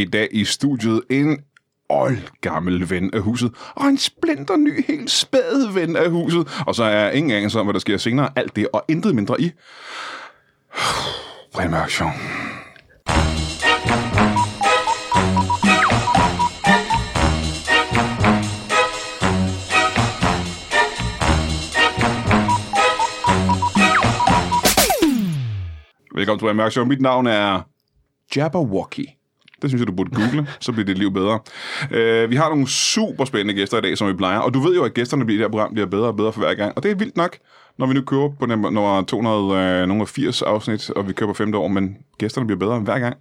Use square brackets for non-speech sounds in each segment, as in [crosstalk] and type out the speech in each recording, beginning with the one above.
i dag i studiet en oldgammel ven af huset, og en splinter ny, helt spæd ven af huset. Og så er ingen anelse om, hvad der sker senere. Alt det og intet mindre i... Brian Mørk Show. Velkommen til Brian Mørk Show. Mit navn er Jabberwocky. Det synes jeg, du burde google, så bliver dit liv bedre. Uh, vi har nogle super spændende gæster i dag, som vi plejer. Og du ved jo, at gæsterne i det her program bliver bedre og bedre for hver gang. Og det er vildt nok, når vi nu kører på nummer 280 øh, afsnit, og vi kører på femte år, men gæsterne bliver bedre hver gang.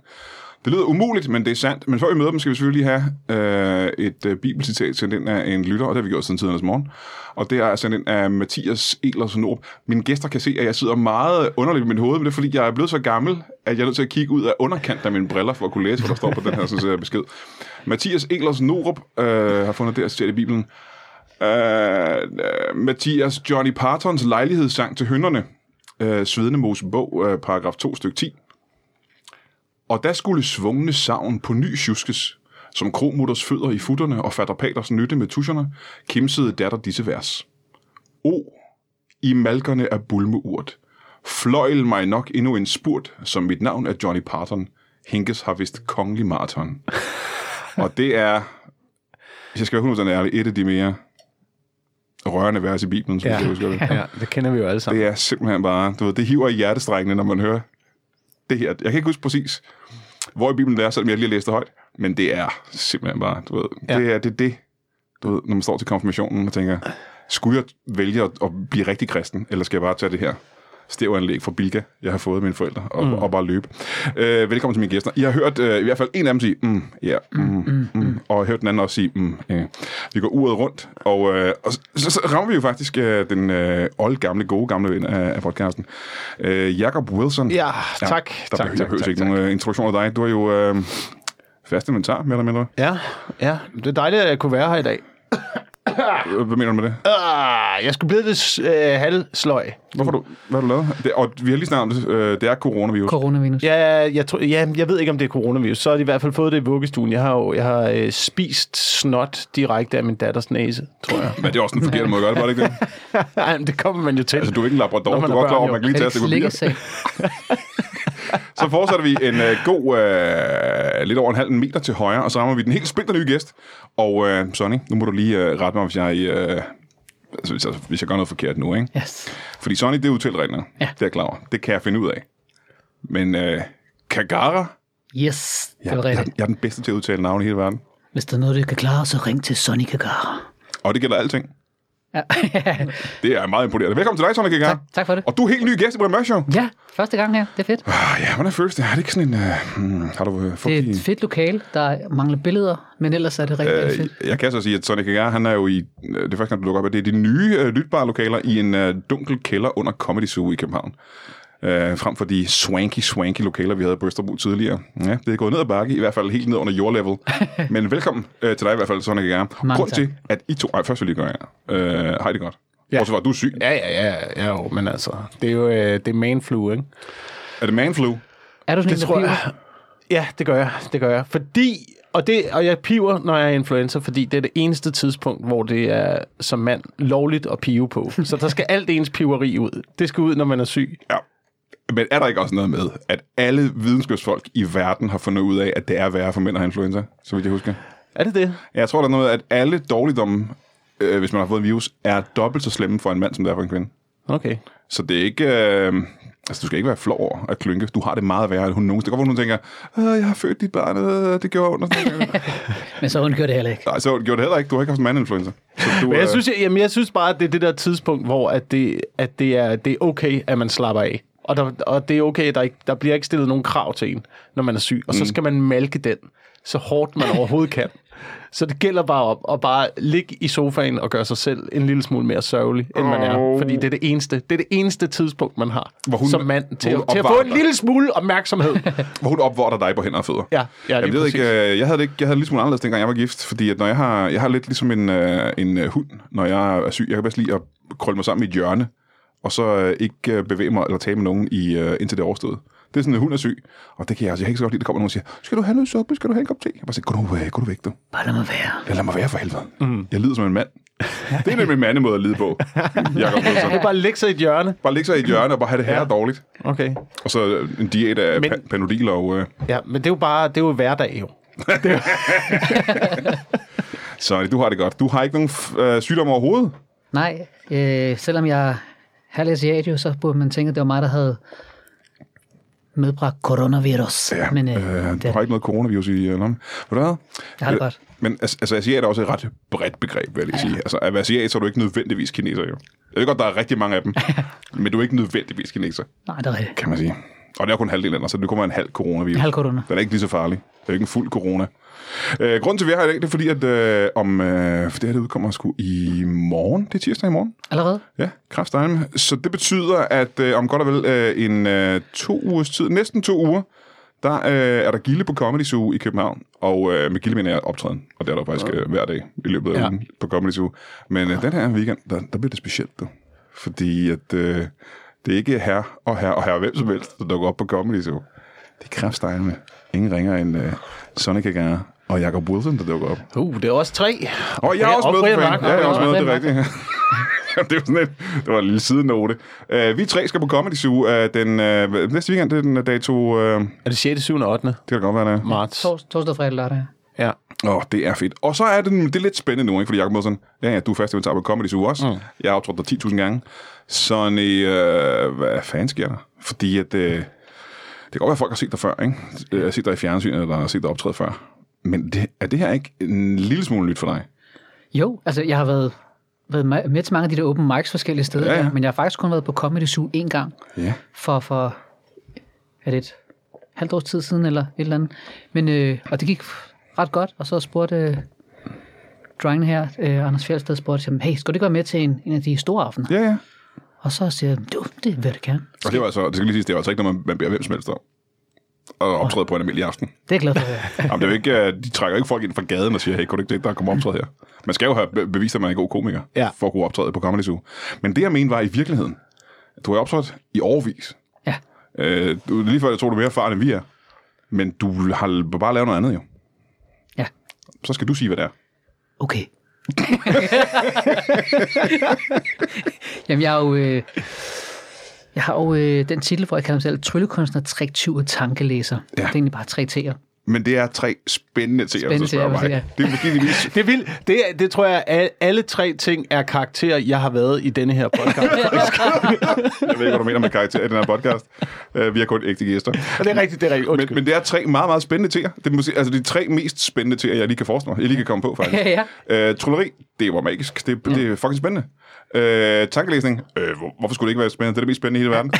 Det lyder umuligt, men det er sandt. Men før vi møder dem, skal vi selvfølgelig have øh, et øh, bibelcitat sendt ind af en lytter, og det har vi gjort siden tidernes morgen. Og det er sendt ind af Mathias Elers Nord. Mine gæster kan se, at jeg sidder meget underligt i mit hoved, men det er fordi, jeg er blevet så gammel, at jeg er nødt til at kigge ud af underkant af mine briller, for at kunne læse, hvad der står på den her sådan, besked. Mathias Elers Norup øh, har fundet det her i Bibelen. Uh, Mathias Johnny Partons lejlighedssang til hønderne. uh, Svedende Mosebog, uh, paragraf 2, stykke 10. Og der skulle svungne savn på ny tjuskes, som kromutters fødder i futterne og fatter paters nytte med tuscherne, kimsede datter disse vers. O, i malkerne af bulmeurt, fløjl mig nok endnu en spurt, som mit navn er Johnny Parton. Hinkes har vist kongelig maraton. [laughs] og det er, hvis jeg skal være 100% ærlig, et af de mere rørende vers i Bibelen, som Ja. jeg husker det. [laughs] Ja, det kender vi jo alle sammen. Det er simpelthen bare, du ved, det hiver i hjertestrækkene, når man hører det her. Jeg kan ikke huske præcis, hvor i Bibelen det er, selvom jeg lige har læst det højt, men det er simpelthen bare, du ved, Ja. det er det, er det du ved, når man står til konfirmationen og tænker, skulle jeg vælge at, at blive rigtig kristen, eller skal jeg bare tage det her stævanlæg fra Bilka, jeg har fået af mine forældre, og, mm. og bare løbe. Øh, velkommen til mine gæster. I har hørt øh, i hvert fald en af dem sige, mm, ja, mm, mm, mm, og jeg har hørt den anden også sige, mm, ja. Vi går uret rundt, og, øh, og så, så, rammer vi jo faktisk øh, den øh, oldgamle, gode gamle ven af, af podcasten. Øh, Jacob Wilson. Ja, tak. Der tak, behøver, tak, tak, ikke tak. nogen øh, introduktion af dig. Du er jo øh, fast inventar, mere eller mindre. Ja, ja, det er dejligt, at jeg kunne være her i dag. Hvad mener du med det? Ah, jeg skulle blive lidt øh, halvsløj. Hvorfor du, hvad har du lavet? Det, og vi har lige snakket om det. Øh, det er coronavirus. Coronavirus. Ja, jeg, tror, ja, jeg ved ikke, om det er coronavirus. Så har de i hvert fald fået det i vuggestuen. Jeg har jo jeg har, øh, spist snot direkte af min datters næse, tror jeg. [laughs] Men det er også en forkert måde at gøre det, var det ikke det? [laughs] Ej, men det kommer man jo til. Altså, du er ikke en labrador. Når Du man er er godt klar over, at man kan lige tage papir. slikkesag? Så fortsætter vi en øh, god, øh, lidt over en halv meter til højre, og så rammer vi den helt splinter nye gæst. Og øh, Sonny, nu må du lige øh, rette mig, hvis jeg, øh, altså, hvis, jeg, hvis jeg gør noget forkert nu, ikke? Yes. Fordi Sonny, det er udtalereglerne. Ja. Det er jeg klar over. Det kan jeg finde ud af. Men øh, Kagara, Yes, det jeg, var jeg, rigtigt. jeg er den bedste til at udtale navne i hele verden. Hvis der er noget, du kan klare, så ring til Sonny Kagara. Og det gælder alting. Ja. [laughs] Det er meget imponerende. Velkommen til dig, Kagara. tak, tak for det. Og du er helt ny gæst i Brian Mørk Show. Ja, første gang her. Det er fedt. Ah, ja, hvordan føles det? Er det ikke sådan en... Hmm, har du øh, fået Det er et fedt lokal. Der mangler billeder, men ellers er det rigtig, rigtig fedt. Jeg kan så sige, at Sonny Kagara, han er jo i... Det er første gang, du lukker op, at det er de nye øh, lytbare lokaler i en øh, dunkel kælder under Comedy Zoo i København. Øh, frem for de swanky, swanky lokaler, vi havde i Bristolbo tidligere. Ja, det er gået ned ad bakke, i hvert fald helt ned under jordlevel. [laughs] Men velkommen øh, til dig i hvert fald, Sonny Kagara. Mange Grund til, at I to... Ej, først vil jeg lige gøre jer. Øh, hej det godt. Ja. Fra, at du syg. Ja, ja, ja, ja, jo, men altså, det er jo øh, det er manflu, ikke? Er det manflu? Er du sådan Det en, tror jeg. Ja, det gør jeg. Det gør jeg. Fordi, og, det, og jeg piver, når jeg er influencer, fordi det er det eneste tidspunkt, hvor det er som mand lovligt at pive på. Så der skal [laughs] alt ens piveri ud. Det skal ud, når man er syg. Ja. Men er der ikke også noget med, at alle videnskabsfolk i verden har fundet ud af, at det er værre for mænd at have influenza, så vidt jeg husker? Er det det? Jeg tror, der er noget, at alle dårligdomme, øh, hvis man har fået en virus, er dobbelt så slemme for en mand, som det er for en kvinde. Okay. Så det er ikke... Øh, altså, du skal ikke være flov over at klynke. Du har det meget værre, end hun nogensinde. Det være, hun tænker, "Øh, jeg har født dit barn, øh, det gjorde ondt. [laughs] Men så undgør det heller ikke. Nej, så gjorde det heller ikke. Du har ikke haft en mandinfluenza. Så du, Men jeg øh, synes, jeg, jamen, jeg synes bare, at det er det der tidspunkt, hvor at det, at det, er, det er okay, at man slapper af. Og, der, og det er okay, der, ikke, der bliver ikke stillet nogen krav til en, når man er syg. Og så skal man malke den, så hårdt man overhovedet kan. Så det gælder bare op at bare ligge i sofaen og gøre sig selv en lille smule mere sørgelig, end man er. Fordi det er det eneste, det er det eneste tidspunkt, man har Hvor hun- som mand til, at, til at få en dig. lille smule opmærksomhed. [laughs] hvor hun opvordrer dig på hænder og fødder. Ja, ja, jeg ved ikke, præcis. øh, jeg havde det ikke, jeg havde lidt smule anderledes, dengang jeg var gift, fordi at når jeg har, jeg har lidt ligesom en, øh, en øh, hund, når jeg er syg. Jeg kan bedst lide at krølle mig sammen i et hjørne, og så øh, ikke øh, bevæge mig eller tale med nogen i, øh, indtil det er overstået. Det er sådan, at hun er syg. Og det kan jeg altså jeg kan ikke så godt lide, at der kommer nogen og siger, skal du have noget suppe? Skal du have en kop te? Jeg bare siger, gå nu, øh, gå nu væk, du. Bare lad mig være. Ja, lad mig være for helvede. Mm. Jeg lider som en mand. Det er nemlig en mandemåde at lide på. [laughs] Jakob Wilson. Det er bare at lægge sig i et hjørne. Bare ligge sig i et hjørne og bare have det her Ja. dårligt. Okay. Og så øh, en diæt af Men- pa- panodil og... Øh, Ja, men det er jo bare, det er jo hverdag jo. [laughs] [laughs] så du har det godt. Du har ikke nogen f- øh, sygdom overhovedet? Nej, øh, selvom jeg halv asiat jo, så burde man tænke, at det var mig, der havde medbragt coronavirus. Ja, Men øh, øh, det, du har ikke noget coronavirus i øh, lommen. Ved du hvad? jeg har det godt. Men altså, altså asiat er også et ret bredt begreb, vil jeg lige sige. Altså, at være asiat, så er du ikke nødvendigvis kineser, jo. Jeg ved godt, der er rigtig mange af dem, [laughs] men du er ikke nødvendigvis kineser, Nej, det er rigtigt. kan man sige. Og det er kun halvdelen af så det kommer en halv coronavirus. Halv corona. Den er ikke lige så farlig. Det er ikke en fuld corona. Øh, grunden til, at vi er her i dag, det er fordi, at øh, om, øh, for det her det udkommer sgu i morgen. Det er tirsdag i morgen. Allerede? Ja, kraftedeme. Så det betyder, at øh, om godt og vel øh, en øh, to ugers tid, næsten to uger, der øh, er der gilde på Comedy Zoo i København. Og øh, med gilde mener jeg optræden. Og det er der faktisk øh, hver dag i løbet af Ja. ugen på Comedy Zoo. Men øh, den her weekend, der, der bliver det specielt, du. Fordi at, øh, det er ikke her og her og her hvem som helst, der dukker op på Comedy Zoo. Det er kraftedeme. Ingen ringer end øh, Sonic Agar og Jacob Wilson, der dukker op. Uh, det er også tre. Og jeg er også og med, Brian. Ja, jeg er også Og med, det er rigtigt. [laughs] det var sådan et, det var en lille sidenote. Uh, vi tre skal på Comedy Zoo uh, den, uh, næste weekend, det er den dato, uh, det Er det 6., 7. og 8. kan godt være, det er. marts? Tors, torsdag, fredag, lørdag. Ja. Åh, oh, det er fedt. Og så er det, det er lidt spændende nu, ikke? fordi Jacob Mødsen, ja, ja, du er fast inventar på Comedy Zoo også. Mm. Jeg har optrådt der 10.000 gange. Så uh, hvad fanden sker der? Fordi at, uh, det kan godt være, at folk har set dig før, ikke? Øh, Har set dig i fjernsynet, eller har set dig optræde før. Men det, er det her ikke en lille smule nyt for dig? Jo, altså jeg har været, været me- med til mange af de der open mics forskellige steder, Ja, ja, men jeg har faktisk kun været på Comedy Zoo en gang Ja. for, for er det et halvt års tid siden, eller et eller andet. Men, øh, og det gik ret godt, og så spurgte øh, drengene her, øh, Anders Fjeldsted, spurgte jeg, hey, skal du ikke være med til en, en af de store aftener? Ja, ja. Og så siger jeg, du, det vil jeg gerne. Og det var altså, det skal lige sige, det var altså ikke noget, man, man beder hvem som helst om. Og optræde på en almindelig aften. Det er jeg glad for. høre. [laughs] Jamen, det er jo ikke, øh, de trækker ikke folk ind fra gaden og siger, hey, kunne du ikke tænke dig at komme og optræde her? Man skal jo have be- bevist, at man er en god komiker, Ja. for at kunne optræde på Comedy Zoo. Men det, jeg mener, var i virkeligheden, du har optrådt i overvis. Ja, Øh, du, lige før, jeg tror, du er mere erfaren, end vi er. Men du har bare lavet noget andet, jo. ja, Så skal du sige, hvad det er. okay. [laughs] Jamen, jeg har jo... Øh, jeg har jo øh, den titel, hvor jeg kalder mig selv tryllekunstner, triktyv og tankelæser. Ja. Det er egentlig bare tre T'er. Men det er tre spændende til, Spændende til, mig. ja. Det er måske de mest... Det, er vildt. det, er- det tror jeg, at alle tre ting er karakterer, jeg har været i denne her podcast. [laughs] Jeg ved ikke, hvad du mener med karakter i den her podcast. Uh, vi har kun ægte gæster. Og det er rigtigt, det er rigtigt. Men, Undskyld. men det er tre meget, meget spændende ting. Det er måske, altså de tre mest spændende ting, jeg lige kan forestille mig. Jeg lige kan komme på, faktisk. [laughs] Ja, ja. Uh, trulleri, det var magisk. Det, det er fucking spændende. Uh, tankelæsning, hvor, hvorfor skulle det ikke være spændende? Det er det mest spændende i hele verden.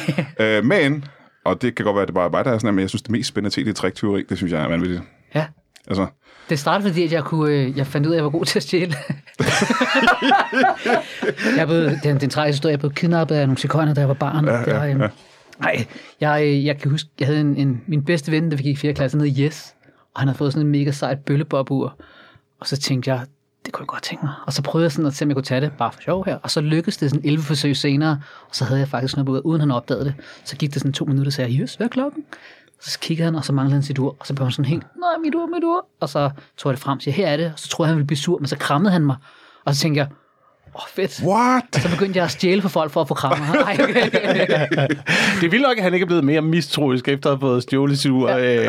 uh, [laughs] men, og det kan godt være, at det bare er mig, der er sådan men jeg synes, det mest spændende ting, det er træktyveri. Det synes jeg er vanvittigt. Ja. Altså, Det startede, fordi at jeg, kunne, øh, jeg fandt ud af, at jeg var god til at stjæle. [laughs] jeg blev, det er en, det er en tragisk historie. Jeg blev kidnappet af nogle sekonder, da jeg var barn. Ja, det var, ja, øhm, ja. Nej, jeg, øh, jeg kan huske, jeg havde en, en, min bedste ven, der vi gik i 4. klasse, nede i Yes, og han havde fået sådan en mega sejt bøllebobur. Og så tænkte jeg, det kunne jeg godt tænke mig. Og så prøvede jeg sådan at se, om jeg kunne tage det, bare for sjov her. Og så lykkedes det sådan 11 forsøg senere, og så havde jeg faktisk snuppet ud, uden han opdagede det. Så gik det sådan to minutter, og sagde jeg, yes, hvad er klokken? Så kiggede han, og så manglede han sit ur, og så blev han sådan helt, nej, mit ur, mit ur. Og så tog jeg det frem og siger, her er det. Og så troede jeg, han ville blive sur, men så krammede han mig. Og så tænkte jeg, åh, oh, fedt. what? Så begyndte jeg at stjæle for folk for at få krammer. [laughs] Ej, okay. Det vildt nok, at han ikke er blevet mere mistroisk, efter at have fået stjålet sit ur øh,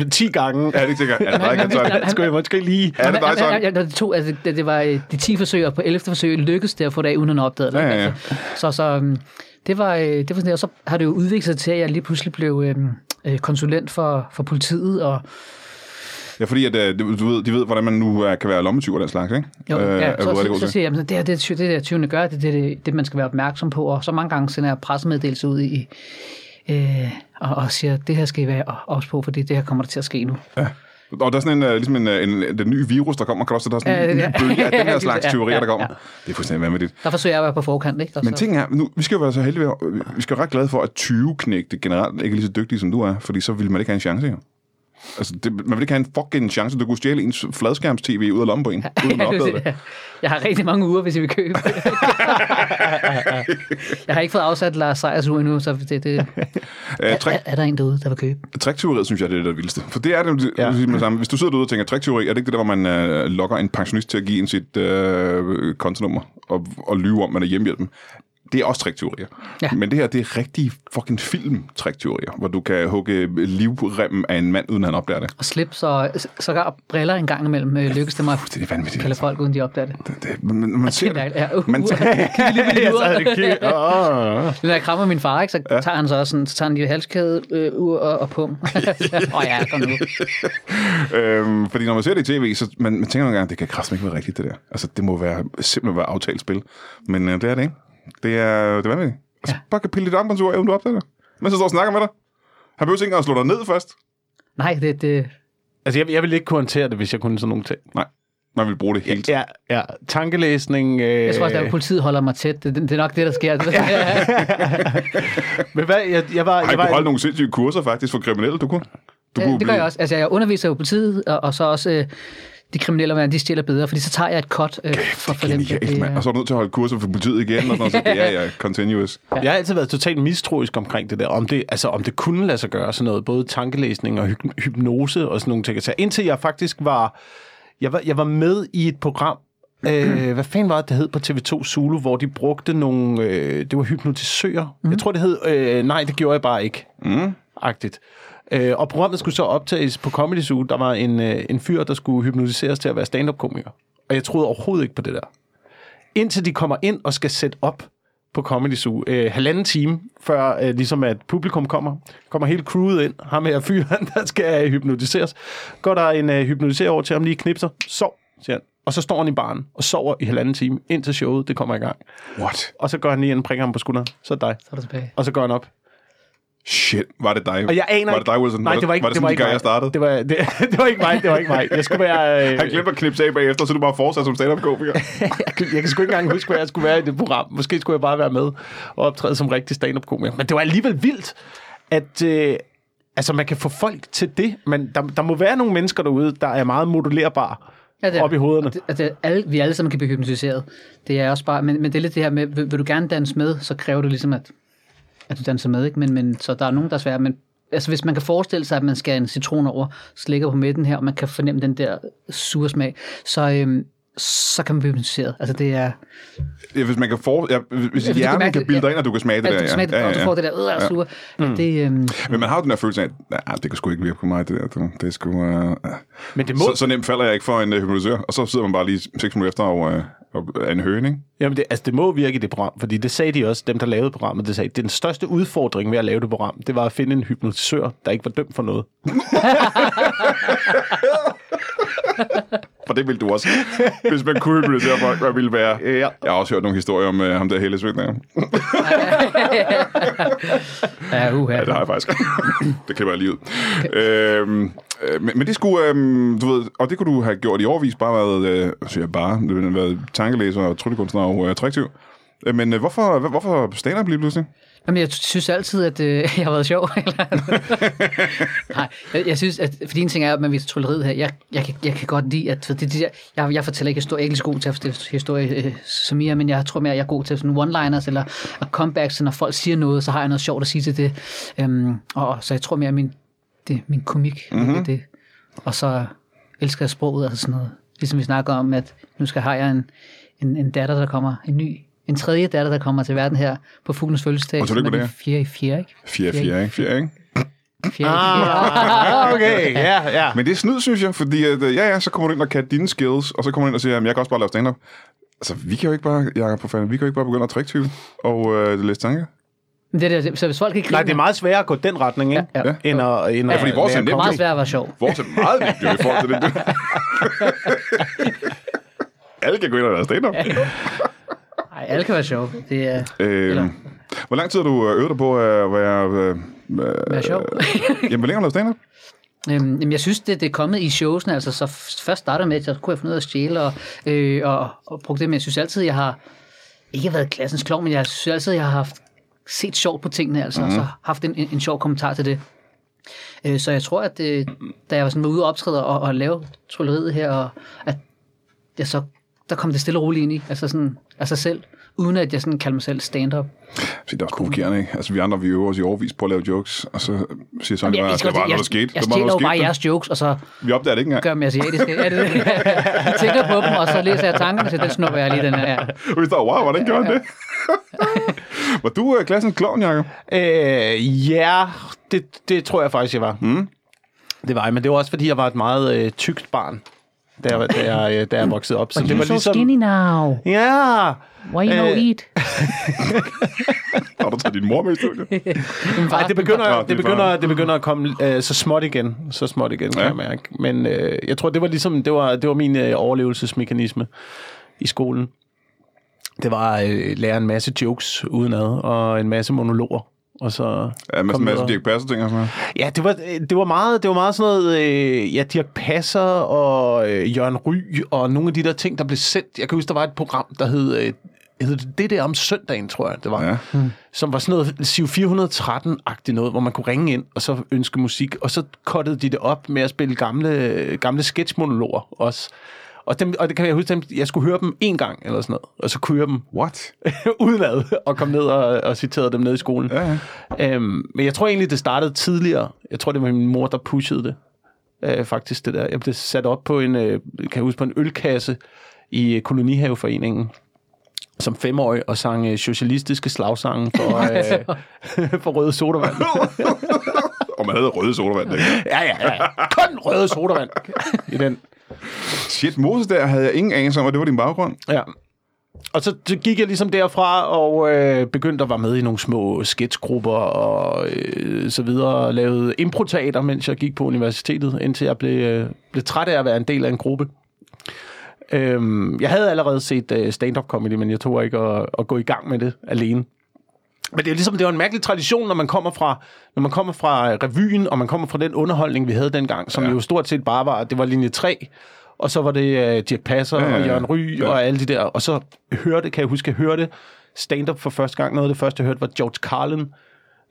øh, 10 gange. Ja, det tænker jeg. Er det dig? Det skulle jeg måske lige... Er det dig, ja, det, tog, altså, det, det var øh, de 10 forsøg, og på 11. forsøg lykkedes det at få det af, uden at han opdagede det. Ja, ja, ja. Altså, så så øhm, det var, øh, det var sådan, og så har det jo udviklet sig til, at jeg lige pludselig blev øhm, øh, konsulent for, for politiet, og Ja, fordi at, øh, du ved, de ved, hvordan man nu øh, kan være lommetyv og den slags, ikke? jo, Øh, ja, så, så, så til? siger jeg, at det, her, det, det, der tyvene gør, det er det, det, det, man skal være opmærksom på, og så mange gange sender jeg pressemeddelelse ud i, øh, og, og siger, det her skal I være ops på, fordi det her kommer der til at ske nu. Og der er sådan en, øh, ligesom en, en, den nye virus, der kommer, kan også, der er sådan en Ja, ny ja. bølge af den her slags Ja, teorier, ja, der kommer. ja. Det er fuldstændig vanvittigt. Der forsøger jeg at være på forkant, ikke? Og Men så- ting er, nu, vi skal jo være så heldige, vi skal være ret glade for, at 20 knægte generelt ikke er lige så dygtige, som du er, fordi så ville man ikke have en chance, jo. Altså, det, man vil ikke have en fucking chance, du kunne stjæle ens fladskærms-tv ud af lommen på en, uden at opdage det. Jeg har rigtig mange uger, hvis I vil købe. [laughs] jeg har ikke fået afsat Lars Sejers uge endnu, så det, det, [laughs] Uh, er, er, der en derude, der vil købe? Træktyveriet, synes jeg, det er det der vildeste. For det er det, ja. Med samme. Hvis du sidder derude og tænker, træktyveri, er det ikke det der, hvor man øh, lokker en pensionist til at give en sit øh, kontonummer og, og lyve om, man er hjemmehjælpen? Det er også træktyverier. Ja. Men det her, det er rigtig fucking film træktyverier, hvor du kan hugge livremmen af en mand, uden han opdager det. Og slips og sågar briller en gang imellem øh, lykkes det mig Det er vanvittigt. kalde folk, uden de opdager det. Det, det, man, man, man ser Det. Ja, uh, Man, uh, [laughs] [laughs] [laughs] åh. Når jeg krammer min far, ikke, så ja. tager han så også sådan, så tager han lige halskæde, øh, og, og pung. Åh oh, ja, kom nu. øhm, fordi når man ser det i tv, så man, man tænker nogle gange, det kan kraftigt ikke være rigtigt, det der. Altså, det må være, simpelthen være aftalt spil. Men øh, det er det ikke. Det er, det er vanvittigt. Altså, Ja. bare kan pille dit armbåndsur af, uden du opdager det. Men så står og snakker med dig. Han behøver ikke engang at slå dig ned først. Nej, det, det, Altså, jeg, jeg ville ikke kunne håndtere det, hvis jeg kunne sådan nogle ting. Nej, man vil bruge det tiden. Ja, ja. Tankelæsning. Øh, jeg tror også, at politiet holder mig tæt. Det, det er nok det, der sker. [laughs] Men hvad, jeg, jeg var... Ej, jeg jeg var kunne holde nogle sindssyge kurser faktisk for kriminelle, du kunne. Du Ja, det gør jeg også. Altså, jeg underviser jo politiet, og, og så også øh, de kriminelle, hvordan de stjæler bedre, fordi så tager jeg et cut øh, for, for dem. Genialt, mand. Og så er du nødt til at holde kurser for politiet igen, og sådan så [laughs] det er ja, continuous. Jeg har altid været totalt mistroisk omkring det der, om det, altså, om det kunne lade sig gøre sådan noget, både tankelæsning og hy- hypnose og sådan nogle ting. Så indtil jeg faktisk var, jeg var, jeg var med i et program, øh, hvad fanden var det, det hed på TV2 Zulu, hvor de brugte nogle, øh, det var hypnotisører. Mm. Jeg tror, det hed, øh, nej, det gjorde jeg bare ikke. Mm. Agtigt. Øh, og programmet skulle så optages på Comedy Zoo. Der var en, øh, en fyr, der skulle hypnotiseres til at være stand-up-komiker. Og jeg troede overhovedet ikke på det der indtil de kommer ind og skal sætte op på Comedy Zoo. Øh, halvanden time før øh, ligesom at publikum kommer. Kommer hele crewet ind. Ham her fyren, [laughs] der skal øh, hypnotiseres. Går der en øh, hypnotiserer over til ham lige knipser. Sov, siger han. Og så står han i baren og sover i halvanden time, indtil showet det kommer i gang. What? Og så går han lige ind og prikker ham på skulderen. Så er det dig. Så er du tilbage. Og så går han op. Shit, var det dig? Og jeg aner Var det dig, Wilson? Nej, Var det var ikke, var det, det var sådan, ikke de gang, mig. jeg startede? Det var, det, [laughs] det, var ikke mig, det var ikke mig. Jeg skulle være... [laughs] Øh, Han glemte at knipse af bagefter, så du bare fortsat som stand-up-komiker. [laughs] jeg, kan- jeg kan sgu ikke engang huske, hvor jeg skulle være i det program. Måske skulle jeg bare være med og optræde som rigtig stand-up-komiker. Men det var alligevel vildt, at øh, altså, man kan få folk til det. Men der, der må være nogle mennesker derude, der er meget modulerbare Ja, det er. op i hovederne. Det, det, alle, vi alle sammen kan blive hypnotiseret. Det er også bare, men, men det er lidt det her med, vil, vil du gerne danse med, så kræver det ligesom, at, at du danser med, ikke? Men, men, så der er nogen, der er svære, men altså hvis man kan forestille sig, at man skal en citron over, slikker på midten her, og man kan fornemme den der sure smag, så, øhm, så kan man blive hypnotiseret. Altså det er, Ja, hvis man kan for... Ja, hvis kan hjernen kan det, bilde dig ja. ind, at du kan smage det at der. du smager det, og du får det der, øh, sure. Mm. Det, øhm, Men man har jo den der følelse af, at det kan sgu ikke virke på mig, det der. Det er sgu... Uh, Men det må, så, så nemt falder jeg ikke for en uh, hypnotisør, og så sidder man bare lige seks minutter efter og, uh, og er en høne, ikke? jamen det, altså det må virke i det program, fordi det sagde de også, dem der lavede programmet, det sagde, den største udfordring ved at lave det program, det var at finde en hypnotisør, der ikke var dømt for noget. [laughs] [laughs] For det ville du også. Hvis man kunne hypnotisere folk, hvad ville være. Ja. Jeg har også hørt nogle historier om uh, ham der Helle Svend. der. ja, [laughs] uh, Ja, det har jeg faktisk. [clears throat] det klipper jeg lige ud. Øhm, øh, men, men det skulle, øhm, du ved, og det kunne du have gjort i overvis, bare været, øh, så jeg bare, det ville været tankelæser og tryllekunstner og øh, attraktiv. Men øh, hvorfor, hvor- hvorfor stand-up lige pludselig? Jamen, jeg synes altid, at øh, [laughs] jeg har været sjov. [laughs] eller- Nej, jeg, jeg synes, at fordi en ting er, at man viser trylleriet her. Jeg, jeg, kan, jeg kan godt lide, at det, det, der- jeg, jeg fortæller ikke historie. Jeg er ikke så god til at fortælle historie øh, som I er, men jeg tror mere, at jeg er god til sådan one-liners eller at comebacks, så når folk siger noget, så har jeg noget sjovt at sige til det. Øhm, og så jeg tror mere, at min, det, min komik mm-hmm. det, det. Og så elsker jeg sproget og sådan noget. Ligesom vi snakker om, at nu skal har jeg en, en, en datter, der kommer, en ny en tredje datter, der kommer til verden her på fuglens fødselsdag. Og som er med den Fjerde i fjerde, ikke? Fjerde, fjerde, ikke? Fjerde, ikke? Fjerde i. Ah, okay, ja, ja. Men det er snyd, synes jeg, fordi at, øh, ja, ja, så kommer du ind og kan dine skills, og så kommer du ind og siger, at jeg kan også bare lave stand-up. Altså, vi kan jo ikke bare, Jacob, for fanden, vi kan jo ikke bare begynde at trække og øh, læse tanker. Men det er det, så hvis folk ikke griner, Nej, det er meget sværere at gå den retning, ikke? Ja, ja. End at, end Ja, at fordi vores er det er meget svært at være sjov. Vores er meget nemt, jo, i forhold til det. [laughs] Alle kan gå ind og lave stand-up. Nej, alle kan være sjov. Det er Øh, Eller- hvor lang tid har du øh, øvet dig på at være... Øh, øh, være sjov. [laughs] jamen, hvor længe har du lavet stand-up? Øhm, jamen, jeg synes, det, det er kommet i showsene. Altså, så først startede med, at jeg kunne have fundet ud af at stjæle og, øh, og, og bruge det. Men jeg synes altid, jeg har ikke været klassens klog, men jeg synes altid, jeg har haft set sjovt på tingene. Altså, mm-hmm. og så haft en, en, en sjov kommentar til det. Øh, så jeg tror, at øh, da jeg var sådan ude og optræde og, og lave trylleriet her, og at jeg så, der kom det stille og roligt ind i, altså sådan af sig selv, uden at jeg sådan kalder mig selv stand-up. Så det er også provokerende, ikke? Altså, vi andre, vi øver os i overvis på at lave jokes, og så siger sådan, Jeg, bare, jeg, at det var noget, der skete. jeg, jeg Det var stjæler jo bare jeres jokes, og så Vi opdager det ikke engang. gør dem asiatiske. Er det [laughs] jeg tænker på dem, og så læser jeg tankerne, så den snupper jeg lige den her. Og [laughs] vi står, wow, hvordan gjorde han det? [laughs] var du uh, klassens klovn, Jacob? Øh, ja, det, det tror jeg faktisk, jeg var. Mm. Det var jeg, men det var også, fordi jeg var et meget øh, tykt barn, da jeg, da jeg, øh, da jeg voksede op. Så det var so ligesom... skinny now. Ja, Why you no Øh, eat? [laughs] Har du taget din mor med i studiet? Nej, det begynder, det, er begynder, det begynder at komme øh, så småt igen. Så småt igen, kan Ja. jeg mærke. Men øh, jeg tror, det var ligesom, det var, det var min øh, overlevelsesmekanisme i skolen. Det var at øh, lære en masse jokes udenad, og en masse monologer. Og så Ja, med kom en masse. Dirk Passer ting og sådan noget. Ja, det var, det var meget, det var meget sådan noget, øh, ja, Dirk Passer og øh, Jørgen Ry og nogle af de der ting, der blev sendt. Jeg kan huske, der var et program, der hed, øh, hed det, det der om søndagen, tror jeg, det var. Ja. Som var sådan noget Siv 413-agtigt noget, hvor man kunne ringe ind og så ønske musik. Og så kottede de det op med at spille gamle, gamle sketchmonologer også. Og, dem, og det kan jeg huske, dem, jeg skulle høre dem en gang eller sådan noget, og så kunne jeg dem What? [laughs] udenad og kom ned og, og citerede dem ned i skolen. Ja, ja. Øhm, men jeg tror egentlig, det startede tidligere. Jeg tror, det var min mor, der pushede det. Øh, faktisk det der. Jeg blev sat op på en, øh, kan jeg huske, på en ølkasse i øh, Kolonihaveforeningen som femårig og sang øh, socialistiske slagsange for, [laughs] øh, [laughs] for røde sodavand. Og man havde røde sodavand, ikke? ja, ja, ja. Kun røde sodavand i den. Shit, Moses der havde jeg ingen anelse om, og det var din baggrund. Ja. Og så så gik jeg ligesom derfra og øh, begyndte at være med i nogle små sketchgrupper og øh, så videre, og lavede improteater, mens jeg gik på universitetet, indtil jeg blev, øh, blev træt af at være en del af en gruppe. Øhm, jeg havde allerede set øh, stand-up comedy, men jeg tog ikke at, at gå i gang med det alene. Men det er ligesom, det var en mærkelig tradition, når man kommer fra, når man kommer fra revyen, og man kommer fra den underholdning, vi havde dengang, som Ja. ja. jo stort set bare var, det var linje 3, og så var det uh, Dirk Passer Ja, ja, ja, og ja. Jørgen Ry Ja. ja. og alle de der, og så hørte, kan jeg huske, jeg hørte stand-up for første gang. Noget af det første, jeg hørte, var George Carlin,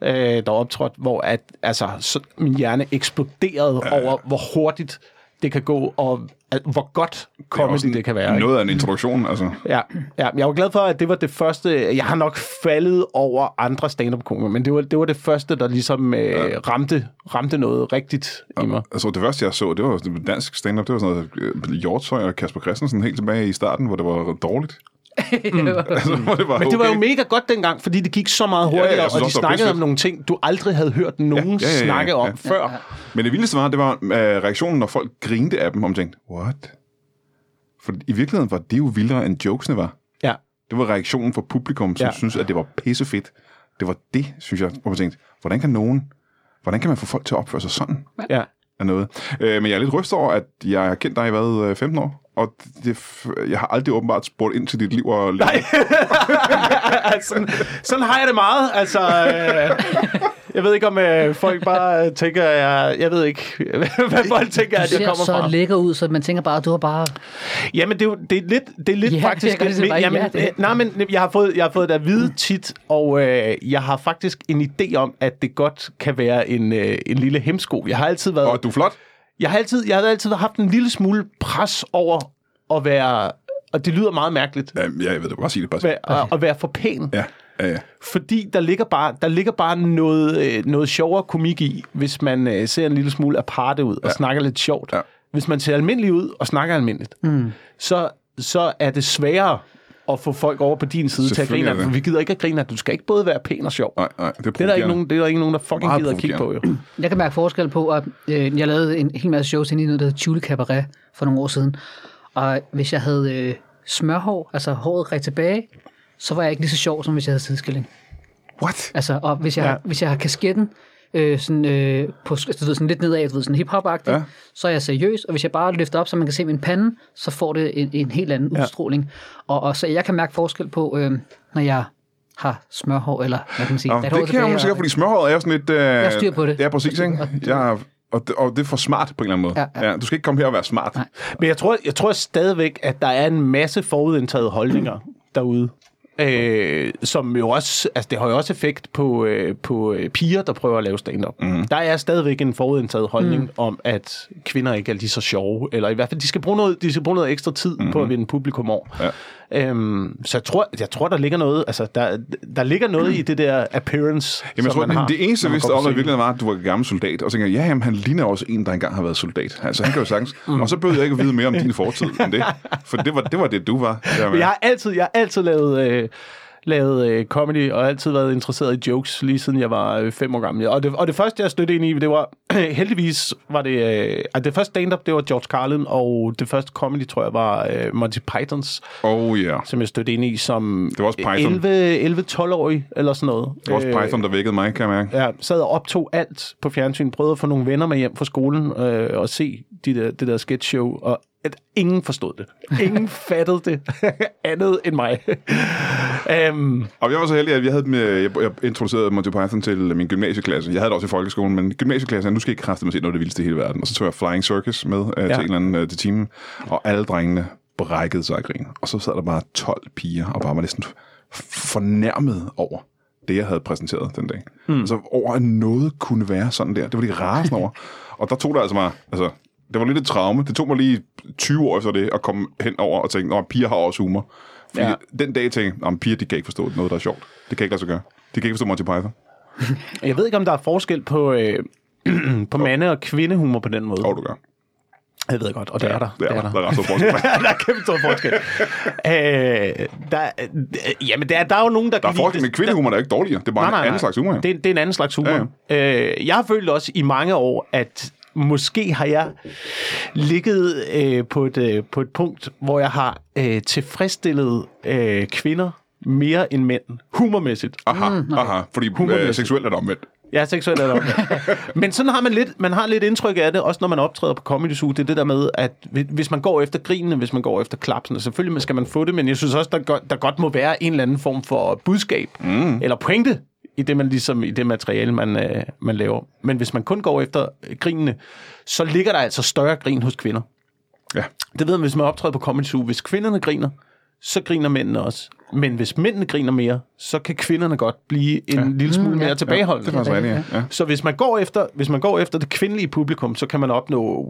øh, der optrådte, hvor at, altså, så min hjerne eksploderede ja. over, hvor hurtigt det kan gå, og at, hvor godt comedy det, det kan være. Noget af en introduktion, altså. Ja, ja, jeg var glad for, at det var det første... Jeg har nok faldet over andre stand-up komikere, men det var, det var det første, der ligesom øh, ramte, ramte noget rigtigt i mig. Altså, det første, jeg så, det var det var dansk stand-up. Det var sådan noget øh, Hjortøj og Kasper Christensen helt tilbage i starten, hvor det var dårligt. [laughs] altså, hvor det var Men det var jo okay. mega godt dengang, fordi det gik så meget Ja, ja, hurtigere, jeg ja, synes og de snakkede om nogle ting, du aldrig havde hørt nogen Ja, ja, ja, ja, snakke om ja. før. Men det vildeste var, det var øh, reaktionen, når folk grinte af dem, og man tænkte, what? For i virkeligheden var det jo vildere, end jokesene var. Ja. Det var reaktionen fra publikum, som ja. Ja. synes at det var pissefedt. Det var det, synes jeg, hvor man tænkte, hvordan kan nogen, hvordan kan man få folk til at opføre sig sådan ja. af noget? Øh, men jeg er lidt rystet over, at jeg har kendt dig i hvad, øh, 15 år, og det, jeg har aldrig åbenbart spurgt ind til dit liv og Nej. [laughs] sådan, sådan har jeg det meget. Altså, øh, jeg ved ikke, om øh, folk bare øh, tænker, jeg, jeg ved ikke, [laughs] hvad folk tænker, Du at jeg ser kommer så fra. lækker ud, så man tænker bare, at du har bare... Jamen, det er, det er lidt, det er lidt Ja, faktisk... det er bare jamen, ja, det. nej, men jeg har, fået, jeg har fået det at vide tit, og øh, jeg har faktisk en idé om, at det godt kan være en, øh, en lille hemsko. Jeg har altid været... Og du er flot. Jeg har altid, jeg har altid haft en lille smule pres over at være... Og det lyder meget mærkeligt. Ja, jeg ved det, bare sige det. Bare. At, at, at være for pæn. Ja, ja, ja. Fordi der ligger bare, der ligger bare noget, øh, noget sjovere komik i, hvis man øh, ser en lille smule aparte ud og Ja. snakker lidt sjovt. Ja. Hvis man ser almindelig ud og snakker almindeligt, mm. så, så er det sværere at få folk over på din side til at grine af det. vi gider ikke at grine af det. Du skal ikke både være pæn og sjov. Nej, nej, det er, Det er, der ikke nogen, det er der ikke nogen, der fucking Meget gider at kigge på. Jo. [laughs] Jeg kan mærke forskel på, at øh, jeg lavede en hel masse shows inde i noget, der hedder Chule Cabaret for nogle år siden. Og hvis jeg havde øh, smørhår, altså håret ret tilbage, så var jeg ikke lige så sjov, som hvis jeg havde sideskilling. What? Altså, og hvis jeg. Ja. hvis jeg har kasketten øh, sådan, øh, på, du ved, sådan lidt nedad, du ved, sådan hip-hop-agtigt, Ja. ja. så er jeg seriøs, og hvis jeg bare løfter op, så man kan se min pande, så får det en, en helt anden Ja. udstråling. Og, og så jeg kan mærke forskel på, øh, når jeg har smørhår, eller hvad kan man sige, lidt det kan jeg tilbage, måske godt, og- fordi smørhåret er jo sådan lidt... Øh, har styr på det. Ja, præcis, ikke? Jeg, og, det, og det er for smart på en eller anden måde. Ja, ja. du skal ikke komme her og være smart. Nej. Men jeg tror, jeg tror stadigvæk, at der er en masse forudindtaget holdninger derude. Øh, som jo også, altså det har jo også effekt på, øh, på øh, piger, der prøver at lave stand-up. Mm. Der er stadigvæk en forudindtaget holdning mm. om, at kvinder ikke er lige så sjove, eller i hvert fald, de skal bruge noget, de skal bruge noget ekstra tid mm. på at vinde publikum over. Ja. Øhm, så jeg tror, jeg tror, der ligger noget, altså der, der ligger noget i det der appearance, Jamen, jeg som tror, man har, det eneste, jeg vidste om, at virkelig var, at du var gammel soldat. Og så tænkte jeg, ja, jamen, han ligner også en, der engang har været soldat. Altså, han kan jo sagtens. Mm. Og så bød jeg ikke at vide mere om din fortid end det. For det var det, var det du var. Jeg har altid, jeg har altid lavet, øh, lavet øh, comedy, og altid været interesseret i jokes, lige siden jeg var øh, fem år gammel. Og det, og det første, jeg stødte ind i, det var, [clears throat] heldigvis var det, øh, altså det første stand-up, det var George Carlin, og det første comedy, tror jeg, var øh, Monty Pythons, Oh. Yeah. som jeg stødte ind i som Det var også Python. 11-12-årig, eller sådan noget. Det var også Python, der vækkede mig, kan jeg mærke. Ja, sad og optog alt på fjernsyn, prøvede at få nogle venner med hjem fra skolen øh, og se de der, det der sketch show, og at ingen forstod det. Ingen [laughs] fattede det [laughs] andet end mig. um, Og jeg var så heldig, at jeg, havde, med, jeg, jeg introducerede Monty Python til min gymnasieklasse. Jeg havde det også i folkeskolen, men gymnasieklassen, nu skal jeg ikke kræfte mig se noget af det vildeste i hele verden. Og så tog jeg Flying Circus med øh, ja. til en eller anden øh, til timen, og alle drengene brækkede sig af grin. Og så sad der bare 12 piger, og bare var næsten fornærmet over det, jeg havde præsenteret den dag. Mm. Altså over, at noget kunne være sådan der. Det var de rasende over. [laughs] Og der tog der altså mig, altså, det var lidt et traume. Det tog mig lige 20 år efter det at komme hen over og tænke, at piger har også humor. Fordi ja. Ja. den dag tænkte jeg, at piger de kan ikke forstå noget, der er sjovt. Det kan ikke lade sig gøre. De kan ikke forstå Monty Python. [laughs] jeg ved ikke, om der er forskel på, øh, [clears throat] på mande- og kvindehumor på den måde. Og du gør. Jeg ved godt, og det er der. Det er, det der. der er ret stor forskel. [laughs] der er kæmpe stor forskel. [laughs] øh, der, øh, jamen, der, der er jo nogen, der, Der er forskel, men kvindehumor er ikke dårligere. Det er bare en anden slags humor. Det, er- det er en anden slags humor. Ja, ja. Øh, jeg har følt også i mange år, at måske har jeg ligget øh, på, et, øh, på et punkt, hvor jeg har øh, tilfredsstillet øh, kvinder mere end mænd, humormæssigt. Aha, aha. Fordi øh, seksuelt er det omvendt. Ja, seksuelt er det også. [laughs] Men sådan har man lidt, man har lidt indtryk af det, også når man optræder på Comedy Zoo. Det er det der med, at hvis man går efter grinene, hvis man går efter klapsene, selvfølgelig skal man få det, men jeg synes også, der godt, der godt må være en eller anden form for budskab, mm. eller pointe, i det, man ligesom, i det materiale, man, øh, man laver. Men hvis man kun går efter grinene, så ligger der altså større grin hos kvinder. Ja. Det ved man, hvis man optræder på Comedy Zoo. Hvis kvinderne griner, så griner mændene også. Men hvis mændene griner mere, så kan kvinderne godt blive en ja. lille smule Mm, ja. mere tilbageholdende. Det er faktisk rigtigt, ja. ja. Så hvis man går efter, hvis man går efter det kvindelige publikum, så kan man opnå,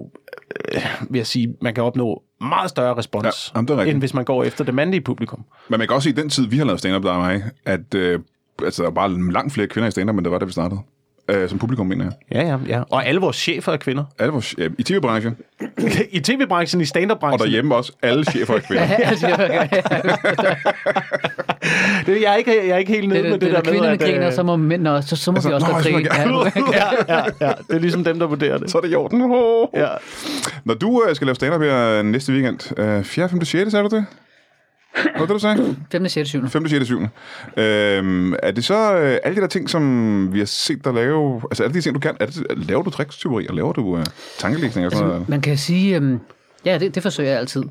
øh, vil jeg sige, man kan opnå meget større respons, Ja, jamen, end hvis man går efter det mandlige publikum. Men man kan også at i den tid, vi har lavet stand-up, der er mig, at øh, altså, der var bare langt flere kvinder i stand-up, end der var, da vi startede. Øh, som publikum, mener jeg. Ja, ja, ja. Og alle vores chefer er kvinder. Alle vores, ja, I tv-branchen, [laughs] I tv-branchen, i og stand-up-branchen. derhjemme også, alle chefer er kvinder. [laughs] Det, jeg, er ikke, jeg er ikke helt nede det, med det, det, det, der når med, kvinderne at, øh, griner, så må mændene også, så, så må Altså, vi også godt grine. [laughs] Ja. ja, ja. Det er ligesom dem, der vurderer det. Så er det i orden. Ja. Når du øh, skal lave stand-up her næste weekend, øh, 4., 5., 6., sagde du det? Hvad du sagde? 5. 6. 7. 5., 6., 7. Øhm, er det så øh, alle de der ting, som vi har set dig lave, altså alle de ting, du kan, er det, laver du trikstyveri, og laver du øh, tankelæsning og sådan noget? Altså, man kan sige, øhm, ja, det, det forsøger jeg altid.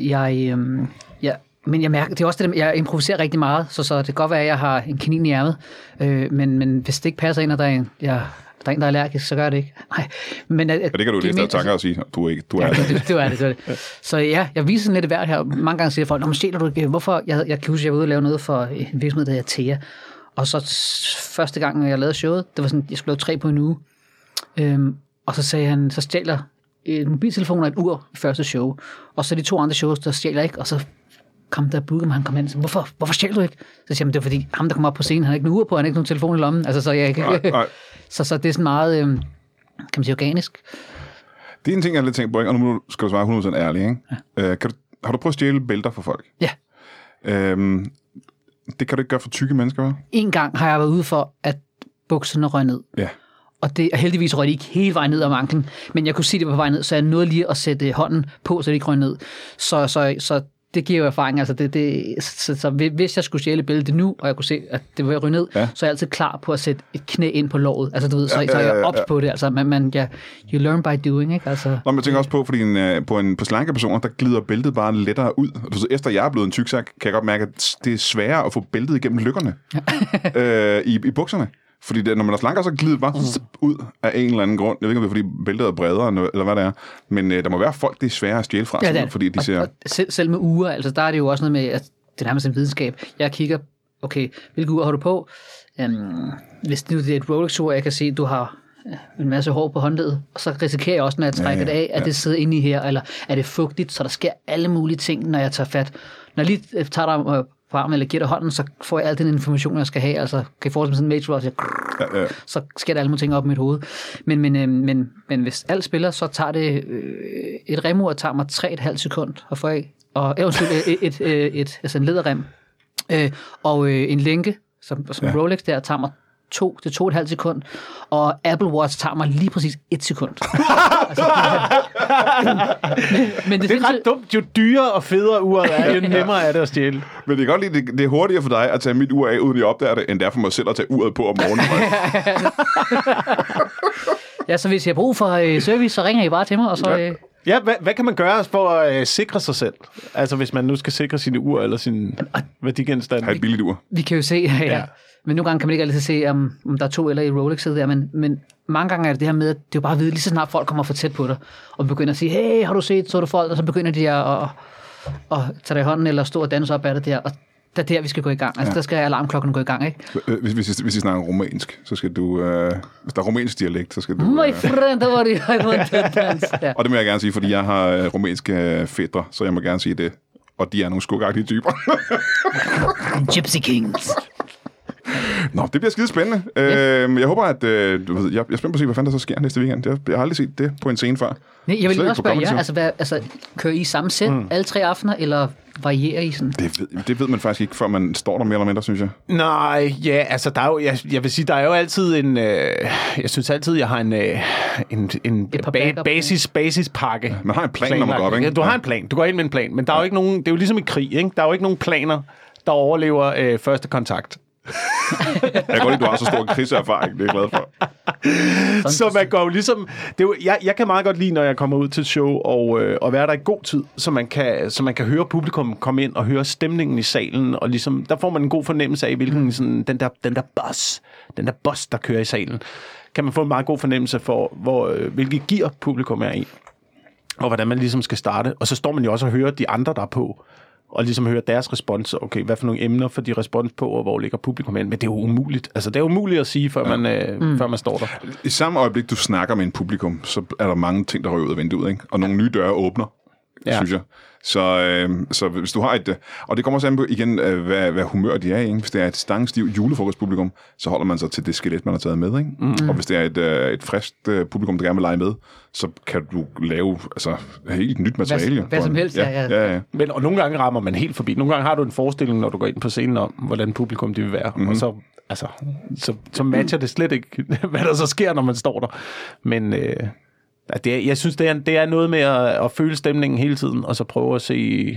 Jeg, øhm, ja, men jeg mærker, det er også det, jeg improviserer rigtig meget, så, så det kan godt være, at jeg har en kanin i ærmet, øh, men, men hvis det ikke passer ind, og der er en, jeg, der er en, der er allergisk, så gør det ikke. Nej, men, øh, Ja, det kan du læse dig tanker og sige, du er ikke, du er Ja, det. [laughs] det, det var det, det var det. Så ja, jeg viser sådan lidt hvert her. Mange gange siger folk, men stjæler du ikke? Hvorfor? Jeg, jeg kan huske, jeg var ude og lave noget for en virksomhed, der hedder Thea. Og så første gang, jeg lavede showet, det var sådan, jeg skulle lave tre på en uge. Øhm, og så sagde han, så stjæler en mobiltelefon og et ur i første show. Og så de to andre shows, der stjæler ikke. Og så kom der Boogum, han kom hen sagde, hvorfor, hvorfor stjæler du ikke? Så siger han, det er fordi, ham der kommer op på scenen, han har ikke nogen ur på, han har ikke nogen telefon i lommen. Altså, så, jeg, Nej, nej. [laughs] så, så det er sådan meget, øhm, kan man sige, organisk. Det er en ting, jeg har lidt tænkt på, ikke? og nu skal du svare 100% ærlig. Ikke? Ja. Øh, kan du, har du prøvet at stjæle bælter fra folk? Ja. Øhm, det kan du ikke gøre for tykke mennesker, hva'? En gang har jeg været ude for, at bukserne røg ned. Ja. Og det, og heldigvis røg de ikke hele vejen ned om anklen, men jeg kunne se, det var på vej ned, så jeg nåede lige at sætte hånden på, så det ikke røg ned. Så, så, så det giver jo erfaring. Altså det, det, så, så hvis jeg skulle stjæle billedet nu, og jeg kunne se, at det var ryge ned, Ja. ja. så er jeg altid klar på at sætte et knæ ind på låret. Altså du ved, så, Ja, så er ja, jeg ja, ops ja. på det. Altså man, man ja, you learn by doing, ikke? Altså, Nå, men jeg tænker også på, fordi en, øh, på, en, på slanke personer, der glider bæltet bare lettere ud. Du efter jeg er blevet en tyksak, kan jeg godt mærke, at det er sværere at få bæltet igennem lykkerne [laughs] øh, i, i bukserne. Fordi det, når man er slanker, så glider det bare zip ud af en eller anden grund. Jeg ved ikke, om det er, fordi bæltet er bredere, eller hvad det er. Men øh, der må være folk, det er sværere at stjæle fra, Ja, det. fordi de og, ser... og selv, selv med uger, altså der er det jo også noget med, at det er nærmest en videnskab. Jeg kigger, okay, hvilke ur har du på? Um, hvis nu det er et Rolex-ur, jeg kan se, du har øh, en masse hår på håndledet, og så risikerer jeg også, når jeg trækker Ja, ja, ja, det af, at det sidder inde i her, eller er det fugtigt, så der sker alle mulige ting, når jeg tager fat. Når jeg lige øh, tager dig øh, armen, eller giver dig hånden, så får jeg al den information, jeg skal have. Altså, kan jeg forestille mig sådan en Matrix, hvor jeg siger, Ja, ja. så sker der alle mulige ting op i mit hoved. Men, men, øh, men, men hvis alt spiller, så tager det øh, et remur tager mig 3,5 sekund at få af. Og øh, undskyld, øh, et, et, et, et, altså en læderrem. Øh, og øh, en lænke, som, som ja. Rolex der, tager mig 2 til 2,5 sekund, og Apple Watch tager mig lige præcis 1 sekund. [laughs] altså, men, men det, Det er ret dumt. Jo dyrere og federe uret er, jo nemmere er det at stjæle. Men det er godt lide, det, det er hurtigere for dig at tage mit ur af, uden jeg opdager det, end det er for mig selv at tage uret på om morgenen. [laughs] Ja, så hvis jeg har brug for øh, service, så ringer I bare til mig, og så... Øh, Ja, hvad, hvad kan man gøre for at øh, sikre sig selv? Altså hvis man nu skal sikre sine ur eller sin værdigenstande. Har et billigt ur. Vi kan jo se, [laughs] ja. Ja. ja. Men nogle gange kan man ikke altid se, om, om der er to eller i Rolex'et der, men, men mange gange er det det her med, at det er jo bare at vide, lige så snart folk kommer for tæt på dig, og begynder at sige, hey, har du set, så du folk, og så begynder de at, at, at tage dig i hånden, eller stå og danse op af det der, og det er der, vi skal gå i gang. Altså, ja. der skal alarmklokken gå i gang, ikke? Øh, Hvis, hvis, hvis I snakker romansk, så skal du... Øh, hvis der er romansk dialekt, så skal du... My Øh, friend, der var det, I want to dance. Ja. og det må jeg gerne sige, fordi jeg har øh, romanske øh, fædre, så jeg må gerne sige det. Og de er nogle skugagtige typer. Gypsy Kings. Nå, det bliver skide spændende. Øh, jeg håber, at... Øh, du ved, jeg, jeg er spændt på at se, hvad fanden der så sker næste weekend. Jeg, jeg har aldrig set det på en scene før. Nej, jeg vil også spørge jer, Zoo. altså, hvad, altså, kører I samme sæt mm. alle tre aftener, eller varierer I sådan? Det ved, det ved man faktisk ikke, før man står der mere eller mindre, synes jeg. Nej, ja, altså der er jo, jeg, jeg vil sige, der er jo altid en, øh, jeg synes altid, jeg har en, øh, en, en ba- basis, basispakke. Man har en plan, når man går op, ikke? Ja, du har en plan, du går ind med en plan, men der er jo ikke nogen, det er jo ligesom i krig, ikke? Der er jo ikke nogen planer, der overlever øh, første kontakt. Jeg kan godt lide, du har så stor kriseerfaring. Det er jeg glad for. Så man går jo ligesom... Det er jo, jeg, jeg kan meget godt lide, når jeg kommer ud til et show og, øh, og være der i god tid, så man, kan, så man kan høre publikum komme ind og høre stemningen i salen, og ligesom, der får man en god fornemmelse af, hvilken sådan, den, der, den der boss, den der boss, der kører i salen, kan man få en meget god fornemmelse for, hvor, øh, hvilket gear publikum er i, og hvordan man ligesom skal starte. Og så står man jo også og hører de andre, der er på, og ligesom høre deres respons. Okay, hvad for nogle emner får de respons på, og hvor ligger publikum hen? Men det er jo umuligt. Altså, det er umuligt at sige, før, ja. man, øh, mm. før man står der. I samme øjeblik, du snakker med en publikum, så er der mange ting, der rører ud af vinduet, ikke? Og nogle nye døre åbner, ja. Synes jeg. Så, øh, så hvis du har et... øh, Og det kommer også an på, igen, øh, hvad, hvad humør de er i. Ikke? Hvis det er et stangstivt julefrokostpublikum, så holder man sig til det skelet, man har taget med. Ikke? Mm. Og hvis det er et, øh, et friskt øh, publikum, der gerne vil lege med, så kan du lave altså, helt nyt materiale. jo. hvad som helst, ja, ja. ja, ja. Men, og nogle gange rammer man helt forbi. Nogle gange har du en forestilling, når du går ind på scenen om, hvordan publikum de vil være. Mm-hmm. Og så, altså, så, så matcher det slet ikke, [laughs] hvad der så sker, når man står der. Men øh, det er, jeg synes, det er, det er noget med at, at føle stemningen hele tiden, og så prøve at se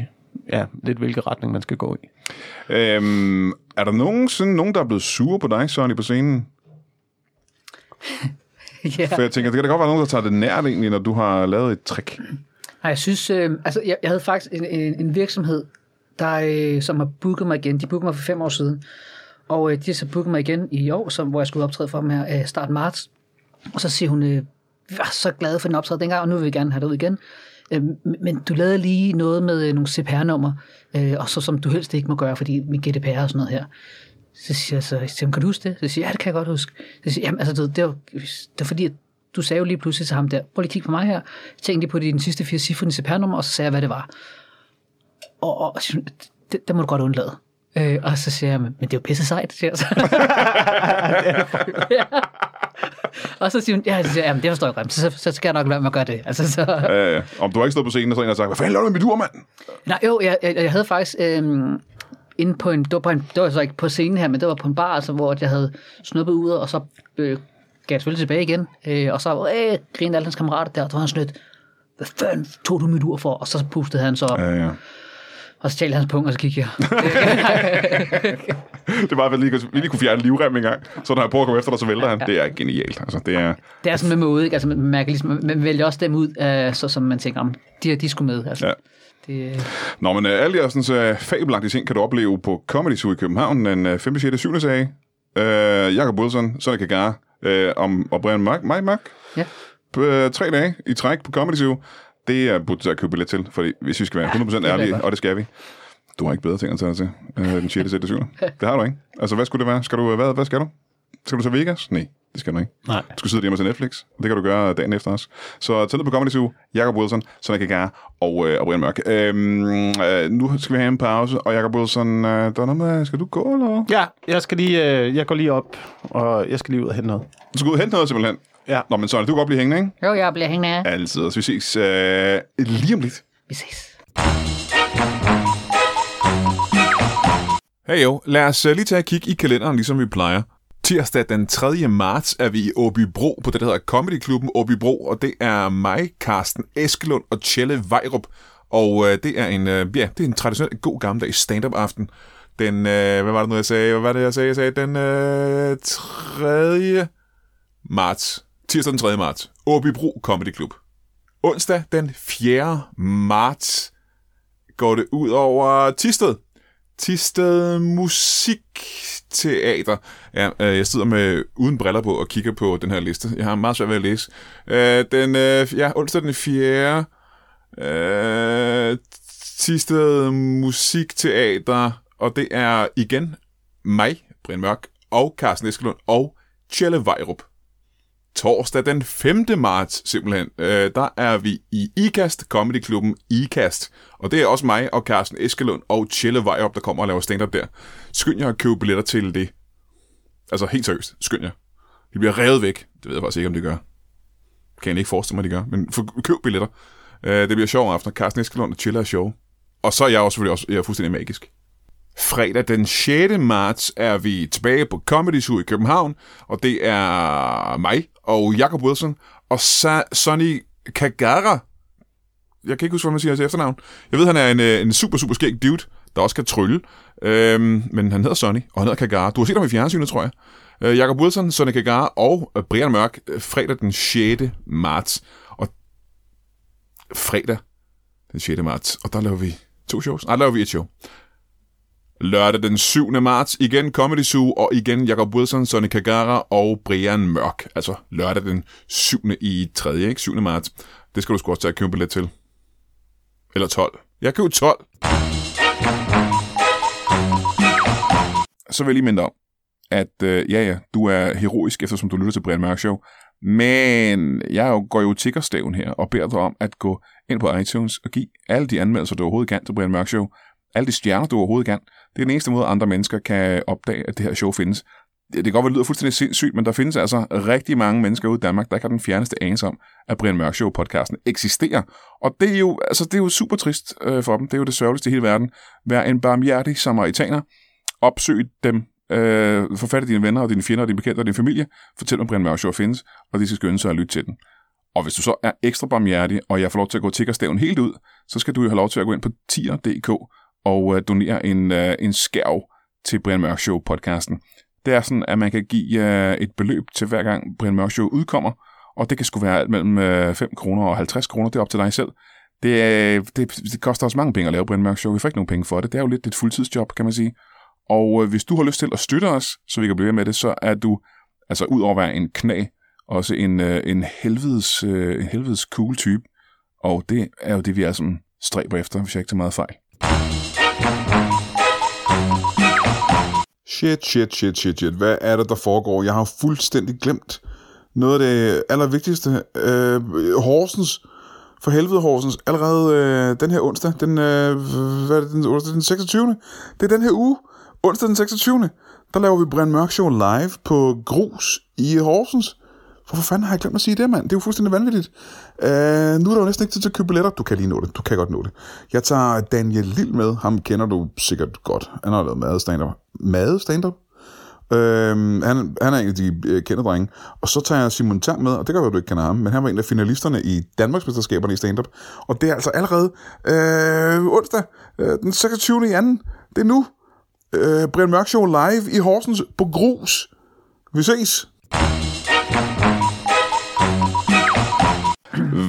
ja, lidt, hvilken retning man skal gå i. Øhm, er der nogensinde nogen, der er blevet sure på dig, Sonny, på scenen? [laughs] ja. For jeg tænker, det kan da godt være nogen, der tager det nært egentlig, når du har lavet et trick. Nej, jeg synes, øh, altså jeg, jeg havde faktisk en, en, en virksomhed, der, øh, som har booket mig igen. De bookede mig for fem år siden. Og øh, de har så booket mig igen i år, som, hvor jeg skulle optræde for dem her øh, start marts. Og så siger hun, øh, vi var så glade for den optræde dengang, og nu vil vi gerne have det ud igen. Øh, men du lavede lige noget med øh, nogle CPR-nummer, øh, og så som du helst ikke må gøre, fordi min GDPR og sådan noget her. Så siger jeg så, siger, kan du huske det? Så siger jeg, ja, det kan jeg godt huske. Så siger jeg, jamen, altså, det, det, var, det var fordi, at du sagde jo lige pludselig til ham der, prøv lige at kigge på mig her. Tænkte lige på dine sidste fire cifre i CPR-nummer, og så sagde jeg, hvad det var. Og, og, det, det må du godt undlade. Øh, og så siger jeg, men det er jo pisse sejt, siger jeg så. [laughs] [laughs] ja. Og så siger hun, ja, så siger jeg, jamen, det forstår jeg godt, så, så skal jeg nok lade at gøre det. Altså, så, Øh, om du har ikke stået på scenen og så en og sagt, hvad fanden laver du med mit ur, mand? Nej, jo, jeg, jeg, jeg havde faktisk øhm, inde på en, det var, på en, det var så ikke på scenen her, men det var på en bar, altså, hvor jeg havde snuppet ud, og så øh, gav jeg selvfølgelig tilbage igen, øh, og så øh, grinede alle hans kammerater der, og så var han sådan lidt, hvad fanden tog du mit ur for? Og så pustede han så op, Ja, ja. Og så talte hans punkt, og så kiggede jeg. [laughs] Det var, at vi lige, vi lige kunne fjerne livrem en gang. Så når han prøver at komme efter dig, så vælter han. Det er genialt. Altså, det er, Det er sådan med måde, ikke? Altså, man, mærker ligesom, man vælger også dem ud, øh, så som man tænker, om de her, de skulle med. Altså, Ja. det, øh, Nå, men uh, alle de sådan, uh, fabelagtige ting kan du opleve på Comedy Zoo i København den uh, 5. 6. 7. sag. Uh, Jakob Wilson, Sonny Kagare uh, om, og Brian Mørk, Mike Mørk. ja. Uh, tre dage i træk på Comedy Zoo. Det er budt at købe billet til, fordi hvis vi skal være 100% det er ærlige, og det skal vi, Du har ikke bedre ting at tage dig til øh, den 6. til 7. Det har du ikke. Altså, hvad skulle det være? Skal du, hvad, hvad skal du? Skal du til Vegas? Nej, det skal du ikke. Nej. Du skal sidde hjemme til Netflix. Det kan du gøre dagen efter os. Så tag ned på Comedy Zoo, Jacob Wilson, Sonny Kagar og, øh, og Brian Mørk. Øhm, øh, nu skal vi have en pause, og Jacob Wilson, øh, der er noget med, skal du gå eller? Ja, jeg skal lige, øh, jeg går lige op, og jeg skal lige ud og hente noget. Du skal ud og hente noget simpelthen. Ja. Nå, men Sonny, du kan godt blive hængende, ikke? Jo, jeg bliver hængende. Altid. Så vi ses øh, lige om lidt. Vi ses. Hey jo, lad os uh, lige tage et kig i kalenderen, ligesom vi plejer. Tirsdag den 3. marts er vi i Åbybro på det, der hedder Comedy Klubben Åbybro, og det er mig, Carsten Eskelund og Tjelle Vejrup. Og uh, det er en, uh, ja, det er en traditionel god gammeldags stand-up aften. Den, uh, hvad var det nu, jeg sagde? Hvad var det, jeg sagde? Jeg sagde den uh, 3. marts. Tirsdag den 3. marts. Åbybro Comedy Club. Onsdag den 4. marts går det ud over Tisted. Tisted Musikteater. Ja, øh, jeg sidder med uden briller på og kigger på den her liste. Jeg har meget svært ved at læse. Øh, den, øh, ja, onsdag den 4. Øh, Tisted Musikteater, og det er igen mig, Brian Mørk, og Carsten Eskelund og Tjelle Vejrup. Torsdag den 5. marts simpelthen, øh, der er vi i IKAST, Comedy Klubben IKAST. Og det er også mig og Carsten Eskelund og Tjelle Vejrup, der kommer og laver stand-up der. Skynd jer at købe billetter til det. Altså helt seriøst, skynd jer. De bliver revet væk. Det ved jeg faktisk ikke, om det gør. Kan jeg ikke forestille mig, de gør. Men for, køb billetter. Øh, det bliver sjov aften. Carsten Eskelund og Tjelle er sjov. Og så er jeg også selvfølgelig også jeg er fuldstændig magisk. Fredag den 6. marts er vi tilbage på Comedy Zoo i København, og det er mig og Jacob Wilson og Sa- Sonny Kagara. Jeg kan ikke huske, hvad man siger til efternavn. Jeg ved, han er en, øh, en super, super skæg dude, der også kan trylle. Øhm, men han hedder Sonny, og han hedder Kagara. Du har set ham i fjernsynet, tror jeg. Øh, Jacob Wilson, Sonny Kagara og øh, Brian Mørk øh, fredag den 6. marts. Og fredag den 6. marts. Og der laver vi to shows. Nej, der laver vi et show. Lørdag den 7. marts, igen Comedy Zoo, og igen Jacob Wilson, Sonny Kagara og Brian Mørk. Altså lørdag den 7. i 3. Ikke? 7. marts. Det skal du sgu også tage at købe billet til. Eller 12. Jeg køber 12. Så vil jeg lige minde om, at øh, ja, ja, du er heroisk, eftersom du lytter til Brian Mørk Show. Men jeg går jo tiggerstaven her og beder dig om at gå ind på iTunes og give alle de anmeldelser, du overhovedet kan til Brian Mørk Show. Alle de stjerner, du overhovedet kan. Det er den eneste måde, andre mennesker kan opdage, at det her show findes. Det kan godt være, det lyder fuldstændig sindssygt, men der findes altså rigtig mange mennesker ude i Danmark, der ikke har den fjerneste anelse om, at Brian Mørk Show-podcasten eksisterer. Og det er jo, altså, det er jo super trist øh, for dem. Det er jo det sørgeligste i hele verden. Vær en barmhjertig samaritaner. Opsøg dem. Øh, få fat i dine venner og dine fjender og dine bekendte og din familie. Fortæl om Brian Mørk Show findes, og de skal skynde sig at lytte til den. Og hvis du så er ekstra barmhjertig, og jeg får lov til at gå tiggerstaven helt ud, så skal du jo have lov til at gå ind på tier.dk og øh, donere en, øh, en skærv til Brian Mørk Show podcasten. Det er sådan, at man kan give øh, et beløb til hver gang Brian Mørk Show udkommer, og det kan sgu være alt mellem øh, 5 kroner og 50 kroner, det er op til dig selv. Det, øh, det, det koster også mange penge at lave Brian Mørk Show, vi får ikke nogen penge for det. Det er jo lidt et fuldtidsjob, kan man sige. Og øh, hvis du har lyst til at støtte os, så vi kan blive ved med det, så er du, altså ud over at være en knæ, også en, øh, en, helvedes, øh, en helvedes cool type. Og det er jo det, vi er sådan stræber efter, hvis jeg ikke tager meget fejl. Shit, shit, shit, shit, shit. Hvad er det, der foregår? Jeg har fuldstændig glemt noget af det allervigtigste. Øh, Horsens, for helvede Horsens, allerede øh, den her onsdag, den, øh, hvad er det, den, onsdag den 26. Det er den her uge, onsdag den 26. Der laver vi Brian Mørk Show live på Grus i Horsens. Hvorfor fanden har jeg glemt at sige det, mand? Det er jo fuldstændig vanvittigt. Uh, nu er der jo næsten ikke tid til at købe billetter. Du kan lige nå det. Du kan godt nå det. Jeg tager Daniel Lille med. Ham kender du sikkert godt. Han har lavet mad stand-up. Mad stand-up? Uh, han, han er en af de uh, kendte drenge. Og så tager jeg Simon Tang med, og det kan være, du ikke kender ham, men han var en af finalisterne i Danmarksmesterskaberne i stand-up. Og det er altså allerede uh, onsdag, uh, den 26. i anden. Det er nu. Uh, Brian Mørk Show live i Horsens på Grus. Vi ses.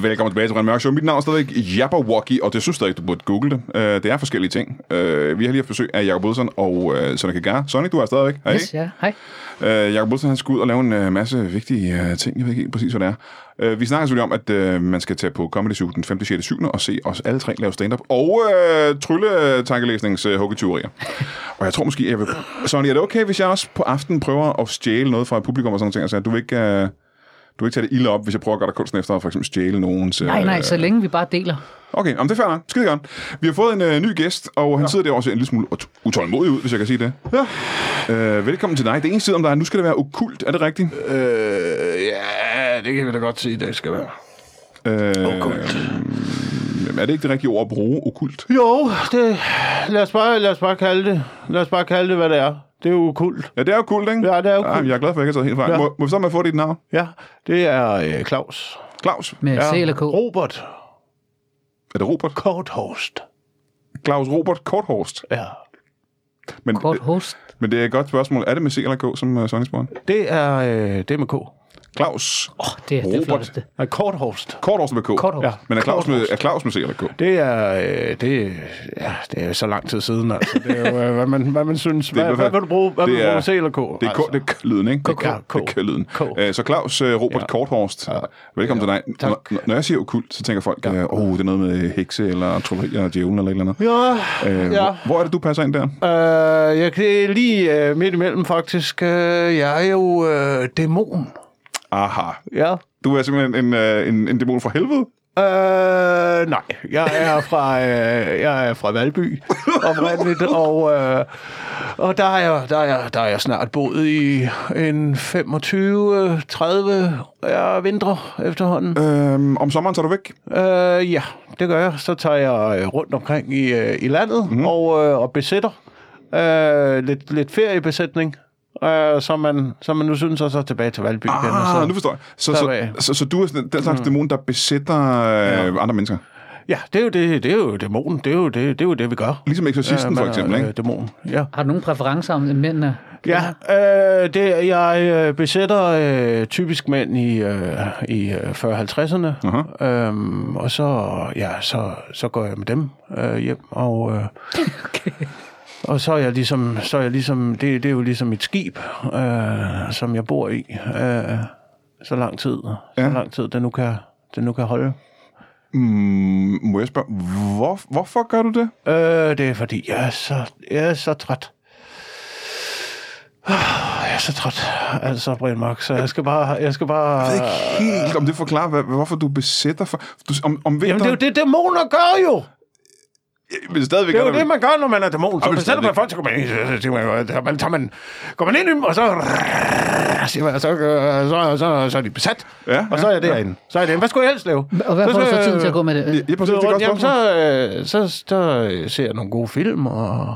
Velkommen tilbage til Brian Mørk Show. Mit navn er stadigvæk Jabberwocky, og det synes jeg ikke, du burde google det. Uh, det er forskellige ting. Uh, vi har lige haft besøg af Jacob Wilson og uh, Sonny Kagar. Sonny, du er stadigvæk. Hej. Yes, ja. Hej. Uh, Jacob Wilson han skal ud og lave en uh, masse vigtige uh, ting. Jeg ved ikke helt præcis, hvad det er. Uh, vi snakker selvfølgelig om, at uh, man skal tage på Comedy Zoo den 5., 6., 7. og se os alle tre lave stand-up. Og uh, trylle-tankelæsnings uh, huggetyverier. og jeg tror måske, jeg vil... Sonny, er det okay, hvis jeg også på aftenen prøver at stjæle noget fra publikum og sådan noget? Altså, du vil ikke... Uh, du vil ikke tage det ilde op, hvis jeg prøver at gøre dig kunsten efter at for eksempel stjæle nogens... Nej, nej, øh, så længe vi bare deler. Okay, om det er fair nok. Skide godt. Vi har fået en øh, ny gæst, og han sidder der også en lille smule ut- utålmodig ud, hvis jeg kan sige det. Ja. Øh, velkommen til dig. Det ene side om dig, nu skal det være okult. Er det rigtigt? Øh, ja, det kan vi da godt sige, det skal være. Øh, Okkult. Jamen, er det ikke det rigtige ord at bruge, okult? Jo, det, lad, os bare, lad os bare kalde det. Lad os bare kalde det, hvad det er. Det er jo kult. Ja, det er okult, ikke? Ja, det er okkult. Ja, jeg er glad for, at jeg ikke har taget helt fejl. Ja. Må, må vi så med få dit navn? Ja, det er øh, Claus. Claus. Med Ja, C eller K. Robert Er det Robert? Korthorst. Claus Robert Korthorst. Ja. Men, Kort host. men det er et godt spørgsmål. Er det med C eller K, som uh, Sonny spurgte? Det er, øh, det er med K. Claus Åh, oh, det er det Robert. flotteste. Nej, Korthorst. Korthorst med K. Korthorst. Ja. Men er Claus, med, er Claus med C eller K? Det er, øh, det, ja, det er så lang tid siden, altså. Det er jo, øh, hvad man, hvad man synes. Det er Hvad, fald- hvad vil du bruge? Hvad det vil du er- bruge? C eller K? Det er, K, det er K-lyden, ikke? KK. Det er K-lyden. K. Øh, Så Claus øh, Robert Ja. Korthorst, velkommen Ja, til dig. tak. Når, når jeg siger okult, så tænker folk, åh, oh, det er noget med hekse, eller trolleri, eller djævlen, eller et eller andet. Ja, Øh, ja. hvor, hvor er det, du passer ind der? Øh, jeg kan lige øh, midt imellem faktisk. Øh, jeg er jo øh, dæmon. Aha. Ja. Du er simpelthen en, øh, en, en dæmon fra helvede? Øh, nej, jeg er fra, øh, jeg er fra Valby [laughs] oprindeligt, og, øh, og der, er jeg, der, er jeg, der er jeg snart boet i en 25-30 ja, vintre efterhånden. Øhm, om sommeren tager du væk? Øh, ja, det gør jeg. Så tager jeg øh, rundt omkring i, øh, i landet mm-hmm. og, øh, og besætter øh, lidt, lidt feriebesætning. Øh, som, man, som man nu synes, og så tilbage til Valby igen. og Ah, så, nu forstår jeg. Så, så så, så, så du er sådan den slags mm. dæmon, der besætter øh, andre mennesker? Ja, det er jo det, det er jo dæmonen. Det er jo det, det, er jo det vi gør. Ligesom eksorcisten, for man er, eksempel, ikke? Øh, dæmon, ja. Har du nogen præferencer om mændene? Ja, øh, det, jeg øh, besætter øh, typisk mænd i, øh, i øh, 40-50'erne, Aha. øhm, og så, ja, så, så går jeg med dem øh, hjem, og, øh, [laughs] Okay. Og så er jeg ligesom, så er jeg ligesom det, det er jo ligesom et skib, øh, som jeg bor i, øh, så lang tid, Ja. så lang tid det nu kan, det nu kan holde. Mm, må jeg spørge, hvor, hvorfor gør du det? Øh, det er fordi, jeg er så, jeg er så træt. Ah, Jeg er så træt, altså, Brian Mark, så jeg skal bare... Jeg skal bare Jeg ved ikke helt, om det forklarer, hvad, hvorfor du besætter for... Du, om, om Jamen, det er vinteren, jo det, dæmoner gør jo! Men stadigvæk Det er jo det, man gør, når man er dæmon. Så men besætter man folk, så går man ind, så, så, man, tager man, går man ind i dem, og så, siger man, så, så, så, så, så er de besat. Ja, og så er ja, jeg derinde. Så er jeg derinde. Hvad skulle jeg helst lave? Og hvad får du så tiden jeg- til at gå med det? Ja, præcis, det er godt Jamen, så, øh, så, så ser jeg nogle gode film, og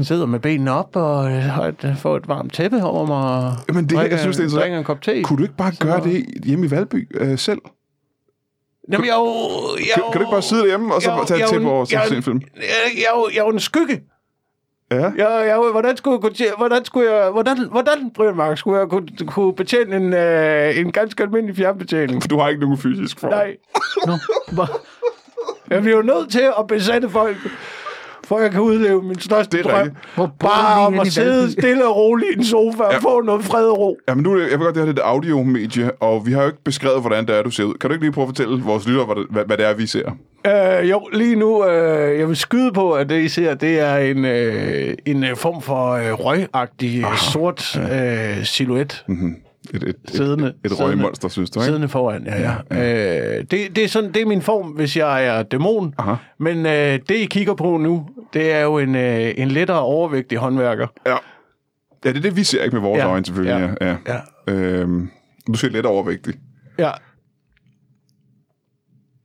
sidder med benene op, og øh, har et, får et varmt tæppe over mig, Jamen, det her, jeg synes, det er interessant. en kop te. Kunne du ikke bare gøre det hjemme i Valby øh, selv? Jamen, jeg er jo... Jeg Kan, kan du ikke bare sidde derhjemme, og så jeg tage jeg et tæppe over og så jeg se en- film? Jeg, jeg, jo- jeg er jo en skygge. Ja. Jeg, jeg, hvordan skulle jeg kunne, hvordan skulle jeg, hvordan, hvordan, Brian Mark, skulle jeg kunne, kunne betjene en, øh, en ganske almindelig fjernbetjening? For du har ikke nogen fysisk form. Nej, hvor, jeg bliver jo nødt til at besætte folk, for jeg kan udleve min største Det er drøm. hvor Bare om at sidde stille og roligt i en sofa og Ja. få noget fred og ro. Ja, men nu, jeg ved godt, det her det er et audiomedie, og vi har jo ikke beskrevet, hvordan det er, du ser ud. Kan du ikke lige prøve at fortælle vores lyttere, hvad det, hvad, hvad det er, vi ser? Øh, jo, lige nu, øh, jeg vil skyde på, at det, I ser, det er en, øh, en øh, form for øh, røgagtig ah, sort øh, silhuet. Mm-hmm. Et, et, Siddende- et, et røgmonster, synes du, ikke? Siddende foran, ja. ja. ja. Øh, det, det, er sådan, det er min form, hvis jeg er dæmon. Aha. Men øh, det, I kigger på nu, det er jo en, øh, en lettere overvægtig håndværker. Ja. Ja, det er det, vi ser ikke med vores Ja. øjne, selvfølgelig. Ja. Ja. Ja. Øhm, du ser lidt overvægtig. Ja.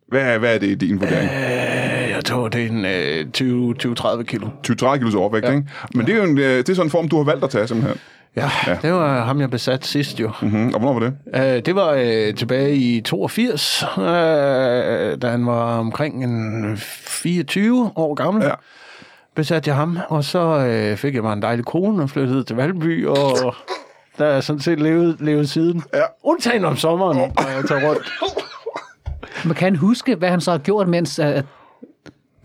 Hvad er, hvad er det i din vurdering? Øh, jeg tror, det er en øh, 20-30 kilo. 20-30 kilos overvægt, ja. ikke? Men det er jo en, øh, det er sådan en form, du har valgt at tage, simpelthen. Ja, ja, det var ham, jeg besat sidst jo. Mm-hmm. Og hvornår var det? Øh, det var øh, tilbage i 82, øh, da han var omkring en 24 år gammel. Ja. Besatte jeg ham, og så øh, fik jeg mig en dejlig kone og flyttede til Valby, og der er sådan set levet, levet siden. Ja. Undtagen om sommeren, når jeg tager rundt. Man kan huske, hvad han så har gjort, mens at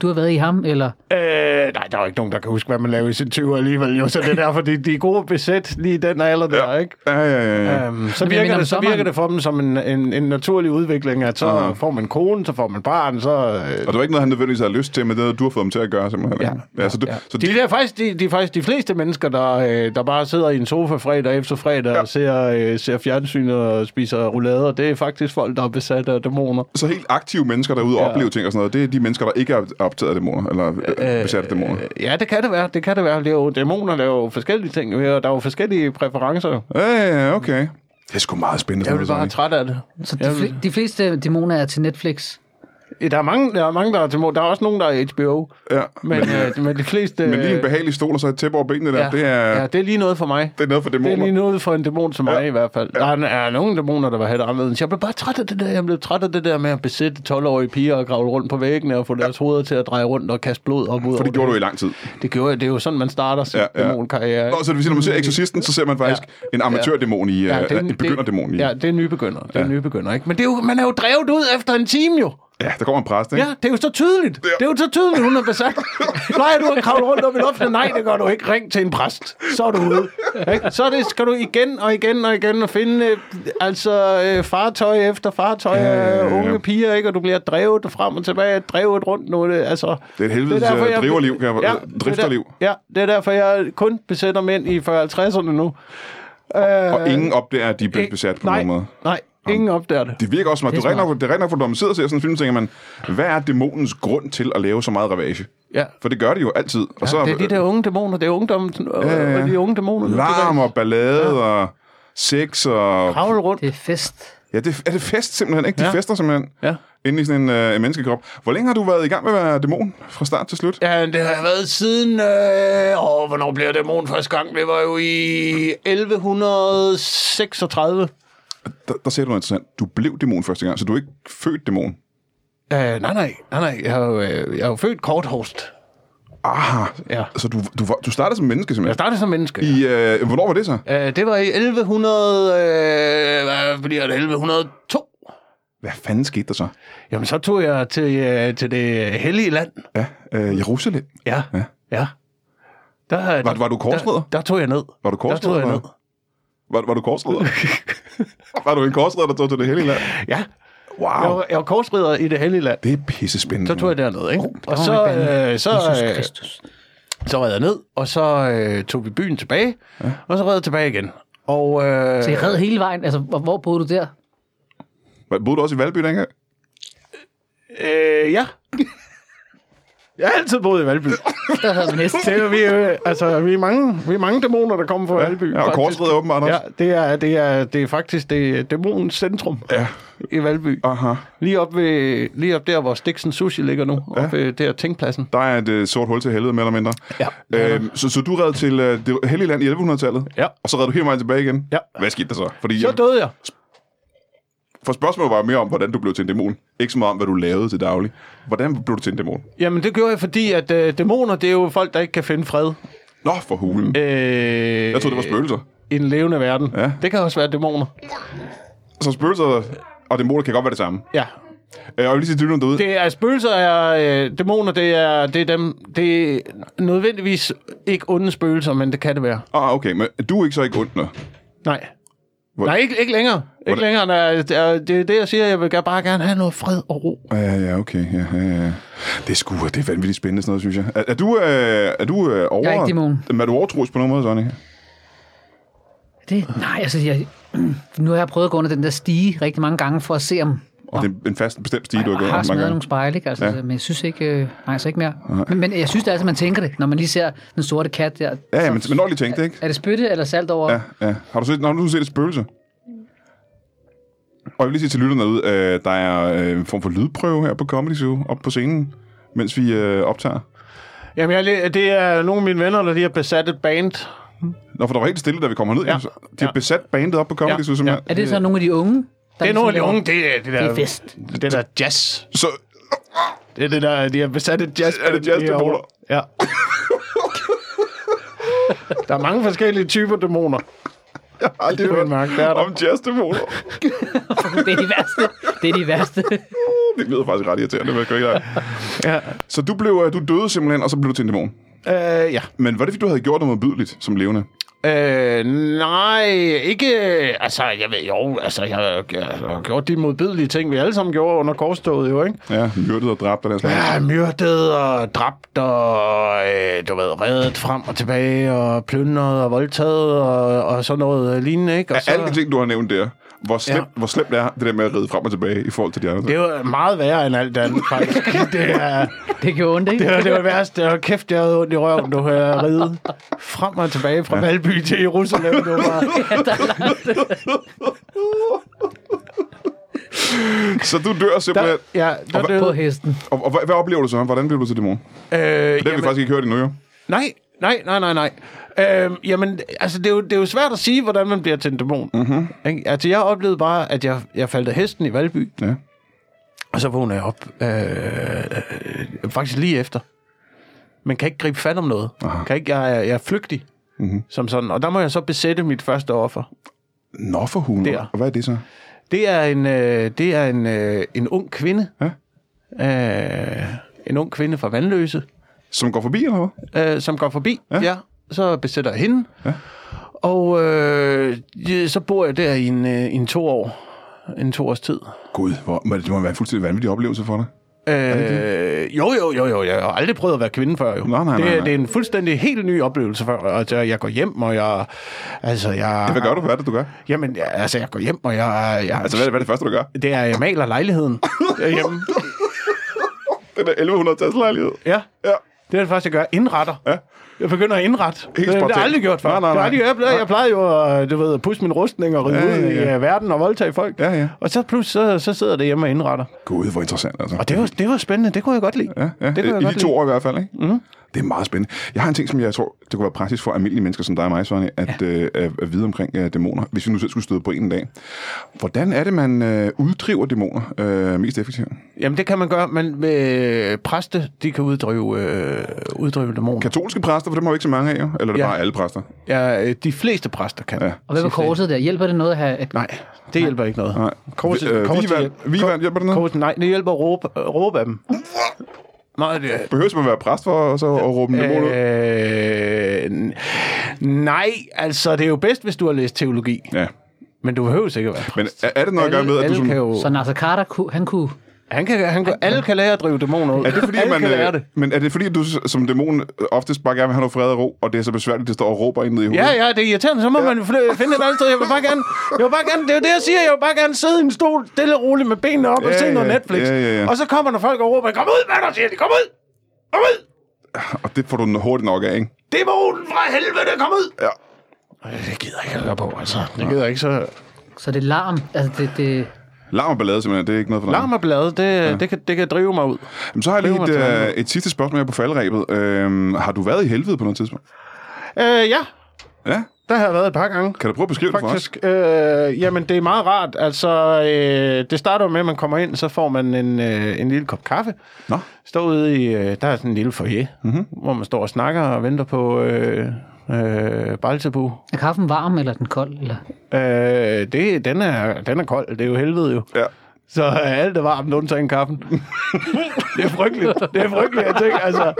du har været i ham, eller? Øh, nej, der er jo ikke nogen, der kan huske, hvad man lavede i sin 20 alligevel. Jo, så det er derfor, de, de er gode at besætte lige i den alder der, Ja. ikke? Ja, ja, ja. ja. Um, så, virker mener, det, så virker det for dem som en, en, en naturlig udvikling, at så Aha. får man kone, så får man barn, så... Øh, Og det var ikke noget, han nødvendigvis havde lyst til, men det er noget, du har fået dem til at gøre, simpelthen. Ja. ja så, du, Ja. så de, er faktisk, de, de er faktisk de fleste mennesker, der, øh, der bare sidder i en sofa fredag efter fredag ja. og ser, øh, ser fjernsyn og spiser roulader. Det er faktisk folk, der er besat af dæmoner. så helt aktive mennesker derude og Ja. oplever ting og sådan noget, det er de mennesker, der ikke er optaget af dæmoner, eller øh, besat af dæmoner. Øh, ja, det kan det være. Det kan det være. Det er jo, dæmoner der er jo forskellige ting. Der er jo forskellige præferencer. Ja, ja, ja, okay. Det er sgu meget spændende. Jeg sådan bare træt af det. Så de, fl- vil- de fleste dæmoner er til Netflix. Der er mange, der er, mange, der er til mål. Der er også nogen, der er HBO. Ja, Men, men, øh, men de fleste... men lige en behagelig stol og så et tæppe over benene der, ja, det, er, ja, det er lige noget for mig. det er noget for Det er dæmoner. lige noget for en dæmon som mig Ja. ja. i hvert fald. Ja. Der er, er nogle dæmoner, der var helt anderledes. Jeg blev bare træt af det der. Jeg blev træt af det der med at besætte 12-årige piger og grave rundt på væggene og få deres hoveder til at dreje rundt og kaste blod op ud For det gjorde du i lang tid. Det gjorde jeg. Det er jo sådan, man starter sin Ja, ja, ja. dæmonkarriere. Nå, så det vil sige, når man ser Exorcisten, så ser man faktisk en amatørdæmon i, ja, det er en begynderdæmon i. Ja, det er nybegynder. Det er Ja. nybegynder, ikke? Men det er jo, man er jo drevet ud efter en time, jo. Ja, der kommer en præst, ikke? Ja, det er jo så tydeligt. Det er jo så tydeligt, hun er besat. Plejer du at kravle rundt op i luften? Nej, det gør du ikke. Ring til en præst. Så er du ude. Ikke? Så er det, skal du igen og igen og igen og finde øh, altså, øh, fartøj efter fartøj Ja, ja, af ja. unge piger, ikke? og du bliver drevet frem og tilbage, drevet rundt nu. Det, altså, Det er et helvedes derfor, jeg- driverliv, kan jeg, Ja, ja, det er der- drifterliv. Ja, det er derfor, jeg kun besætter mænd i 40-50'erne nu. Og ingen opdager, at de er besat på nej, nogen måde. Nej, ingen opdager det. Det virker også som, at Det du er er nok, det er rigtig nok, for når man sidder og ser sådan en film, tænker man, hvad er dæmonens grund til at lave så meget ravage? Ja. For det gør det jo altid. Og Ja, så, det er de der unge dæmoner, det er ungdommen, ja, ja, ja. og de unge dæmoner. larm og ballade ja. og sex og... Kravle rundt. Det er fest. Ja, det, er det fest simpelthen, ikke? De Ja. fester simpelthen Ja. inde i sådan en, øh, en menneskekrop. Hvor længe har du været i gang med at være dæmon fra start til slut? Ja, det har været siden... Øh, åh, hvornår blev jeg dæmon første gang? Det var jo i 1136. Der, der ser du noget interessant. Du blev dæmon første gang, så du er ikke født dæmon. Øh, nej, nej, nej, nej. Jeg er jo, øh, jeg er jo født korthorst. Aha, Ja. så du, du, du startede som menneske Jeg simpelthen? startede som menneske. I, øh, hvornår var det så? Øh, det var i 1100... Øh, hvad bliver det? 1102. Hvad fanden skete der så? Jamen, så tog jeg til, øh, til det hellige land. Ja, øh, Jerusalem. Ja, Ja. ja. Der, Var- var du korsridder? Der, der tog jeg ned. Var du Der tog jeg ned. Var, var du korsridder? [laughs] var du en korsridder, der tog til det hele land? Ja, Wow. jeg var, jeg var korsridder i det hellige land. Det er pisse spændende. Så tog jeg derned, ikke? Oh, og så, øh, så, Jesus øh, så red jeg ned, og så øh, tog vi byen tilbage, ja. og så red jeg tilbage igen. Og, øh, Så I red hele vejen? Altså, hvor, hvor boede du der? Var- Boede du også i Valby dengang? øh, ja. Jeg har altid boet i Valby. Der havde man hest. Det er, vi, øh, altså, vi, er mange, vi er mange dæmoner, der kommer fra Valby. Ja, og korsridder åbenbart også. Ja, det er, det er, det er faktisk det er dæmonens centrum Ja. i Valby. Aha. Lige op, ved, lige op der, hvor Stixen Sushi ligger nu. Ja. Op ved der Tingpladsen. Der er et øh, sort hul til helvede, mere eller mindre. Ja. Øhm, så, så du red til øh, det hellige land i 1100-tallet? Ja. Og så red du hele vejen tilbage igen? Ja. Hvad skete der så? Fordi, Så døde jeg. for spørgsmålet var mere om, hvordan du blev til en dæmon. Ikke så meget om, hvad du lavede til daglig. Hvordan blev du til en dæmon? Jamen, det gjorde jeg, fordi at øh, dæmoner, det er jo folk, der ikke kan finde fred. Nå, for hulen. Øh, Jeg troede, det var spøgelser. I den levende verden. Ja. Det kan også være dæmoner. Så spøgelser og dæmoner kan godt være det samme. Ja. Øh, og jeg vil lige sige til lytterne derude. Det er spøgelser er øh, dæmoner, det er, det er dem, det er nødvendigvis ikke onde spøgelser, men det kan det være. Ah, okay, men du er ikke så ikke ondt nu. Nej. Hvor- Nej, ikke, ikke længere. Ikke Hvordan- længere. Der, det er det, jeg siger. Jeg vil bare gerne have noget fred og ro. Ja, ja, okay. Ja, ja, ja. Det er sgu, det er vanvittigt spændende sådan noget, synes jeg. Er, er du, øh, er du øh, over... Jeg er ikke dæmon. Men Er du overtroisk på nogen måde, Sonny? Det, nej, altså, jeg, [clears throat] nu har jeg prøvet at gå under den der stige rigtig mange gange for at se, om Og det er en fast bestemt stige, du har jeg gået har mange smadret gange. nogle spejle, ikke? Altså, Ja. ja. Men jeg synes ikke, øh, nej, så ikke mere. Men, men jeg synes det er altid, man tænker det, når man lige ser den sorte kat der. Ja, ja, men, men når lige tænkte det, ikke? Er det spytte eller salt over? Ja, ja. Har du set, når du set et spøgelse? Og jeg vil lige sige til lytterne derude, øh, der er øh, en form for lydprøve her på Comedy Zoo, op på scenen, mens vi øh, optager. Jamen, jeg, er det er nogle af mine venner, der lige har besat et band. Nå, for der var helt stille, da vi kom herned. Ja. Ja. De har Ja. besat bandet op på Comedy Ja. Zoo, simpelthen. Er det så nogle af de unge? Det er nogle af de unge, det er det der, Det er fest. Det der jazz. Så Det er det der, de har besat et jazz. Er det jazz-dæmoner? Ja. [laughs] der er mange forskellige typer dæmoner. aldrig Det hørt man mærke, det er der. om jazz-dæmoner. [laughs] Det er de værste. Det er de værste. [laughs] det lyder faktisk ret irriterende, men jeg kan ikke lade. Ja. Så du, blev, øh, du døde simpelthen, og så blev du til en dæmon. Øh, ja. Men var det, fordi du havde gjort noget modbydeligt som levende? Øh, nej, ikke... Altså, jeg ved jo, altså, jeg, jeg, jeg har gjort de modbydelige ting, vi alle sammen gjorde under korstoget, jo, ikke? Ja, myrdet og dræbt og den slags. Ja, myrdet og dræbt og, øh, du ved, reddet frem og tilbage og plyndret og voldtaget og, og sådan noget lignende, ikke? Og Af alle de ting, du har nævnt der, hvor slemt, Ja. hvor slemt er det der med at ride frem og tilbage i forhold til de andre? Det var meget værre end alt andet, faktisk. [laughs] Det er... Det gjorde ondt, ikke? Det var det, var det værste. Det var kæft, jeg havde ondt i røven, du har ridet frem og tilbage fra ja. Valby til Jerusalem. Det var [laughs] Så du dør simpelthen. der, ja, der Og døde. På hesten. Og, og, hvad, hvad oplever du så? Hvordan bliver du til dæmon? Øh, Det har vi faktisk ikke hørt endnu, jo. Nej, nej, nej, nej, nej. Øhm, jamen, altså, det er, jo, det er jo svært at sige, hvordan man bliver til en dæmon. Mm-hmm. Altså, jeg oplevede bare, at jeg, jeg faldt af hesten i Valby, Ja. og så vågnede jeg op øh, øh, faktisk lige efter. Men kan ikke gribe fat om noget. Aha. Kan ikke, jeg, er, jeg er flygtig, mm-hmm. som sådan. Og der må jeg så besætte mit første offer. Nå for hulen. Der. Og hvad er det så? Det er en, øh, det er en, øh, en ung kvinde. Ja. Øh, en ung kvinde fra Vandløse, Som går forbi, eller hvad? øh, som går forbi. Ja. Ja. Så besætter jeg hende. Ja. Og øh, ja, så bor jeg der i en, øh, en to år. En to års tid. Gud, hvor, må det det må være en fuldstændig vanvittig oplevelse for dig. Øh, jo, jo, jo, jo. Jeg har aldrig prøvet at være kvinde før, jo. Nej, nej, det, nej, er- nej. det er en fuldstændig helt ny oplevelse for Altså, jeg går hjem, og jeg... Altså, jeg... Hvad gør du? Hvad er det, du gør? Jamen, ja, altså, jeg går hjem, og jeg... jeg Altså, hvad er det, hvad er det første, du gør? det er, jeg maler lejligheden [laughs] derhjemme. Den der 1100-tals lejlighed. Ja. Ja. Det er det første, jeg gør. Indretter. Ja. Jeg begynder at indrette. det, det har jeg aldrig gjort før. Nej, nej, nej. jeg, jeg plejede jo at du ved, at pusse min rustning og ride Ja, ud ja, ja. i uh, verden og voldtage folk. Ja, ja. Og så pludselig så, så sidder det hjemme og indretter. Gud, hvor interessant, altså. Og det var, det var spændende. Det kunne jeg godt lide. Ja, ja. Det kunne jeg I godt de to lide. år i hvert fald, ikke? Mm. Det er meget spændende. Jeg har en ting, som jeg tror, det kunne være praktisk for almindelige mennesker som dig og mig, Sonny, at, ja. øh, at, at vide omkring øh, dæmoner, hvis vi nu selv skulle støde på en dag. Hvordan er det, man øh, uddriver dæmoner øh, mest effektivt? Jamen, det kan man gøre, men øh, præste, de kan uddrive, øh, uddrive dæmoner. Katolske præster, for dem har vi ikke så mange af, jo? Eller er det Ja. bare alle præster? Ja, øh, de fleste præster kan. Ja. Og hvad var korset der? Hjælper det noget at have et... Nej, det hjælper ikke noget. Nej. Korset, Øh, korset, Vigevand- Vigevand, hjælper det noget? Korset, nej, det hjælper at råbe, råbe af dem. Nej, det, Behøver man være præst for så at råbe en dæmon ud? Øh, nej, altså det er jo bedst, hvis du har læst teologi. Ja. Men du behøver ikke at være Men præst. er, er det noget at gøre med, at du som... jo, Så Nasser Carter, han kunne... han kan, han kan, alle kan lære at drive dæmoner ud. Er det fordi, alle man, kan lære øh, det. men er det fordi, du som dæmon oftest bare gerne vil have noget fred og ro, og det er så besværligt, at det står og råber ind i hovedet? Ja, ja, det er irriterende. Så må ja. man finde et andet sted. Jeg vil bare gerne, jeg vil bare gerne, det er jo det, jeg siger. Jeg vil bare gerne sidde i en stol, stille og roligt med benene op og Ja, se noget ja. Netflix. Ja, ja, ja. Og så kommer der folk og råber, kom ud med dig, siger de, kom ud! Kom ud! Og det får du hurtigt nok af, ikke? Dæmonen fra helvede, kom ud! Ja. Ej, Det gider jeg ikke at høre på, altså. Det gider jeg ikke så... Så det er larm. Altså, det, det, Larm og ballade simpelthen, det er ikke noget for dig. Larm og blade, det, ja. det, kan, det kan drive mig ud. Jamen, så har jeg lige et, øh, et sidste spørgsmål her på faldrebet. Øhm, har du været i helvede på noget tidspunkt? Øh, ja, Ja? der har jeg været et par gange. Kan du prøve at beskrive det for os? Faktisk. Øh, jamen, det er meget rart. Altså, øh, det starter med, at man kommer ind, så får man en, øh, en lille kop kaffe. Nå. Står ude i, øh, der er sådan en lille foyer, mm-hmm. hvor man står og snakker og venter på øh, øh, Baltabu. er kaffen varm, eller er den kold? Eller? Øh, det, den, er, den er kold, det er jo helvede jo. Ja. Så øh, alt er varmt, undtagen kaffen. [laughs] det er frygteligt. Det er frygteligt, jeg tænker. Altså,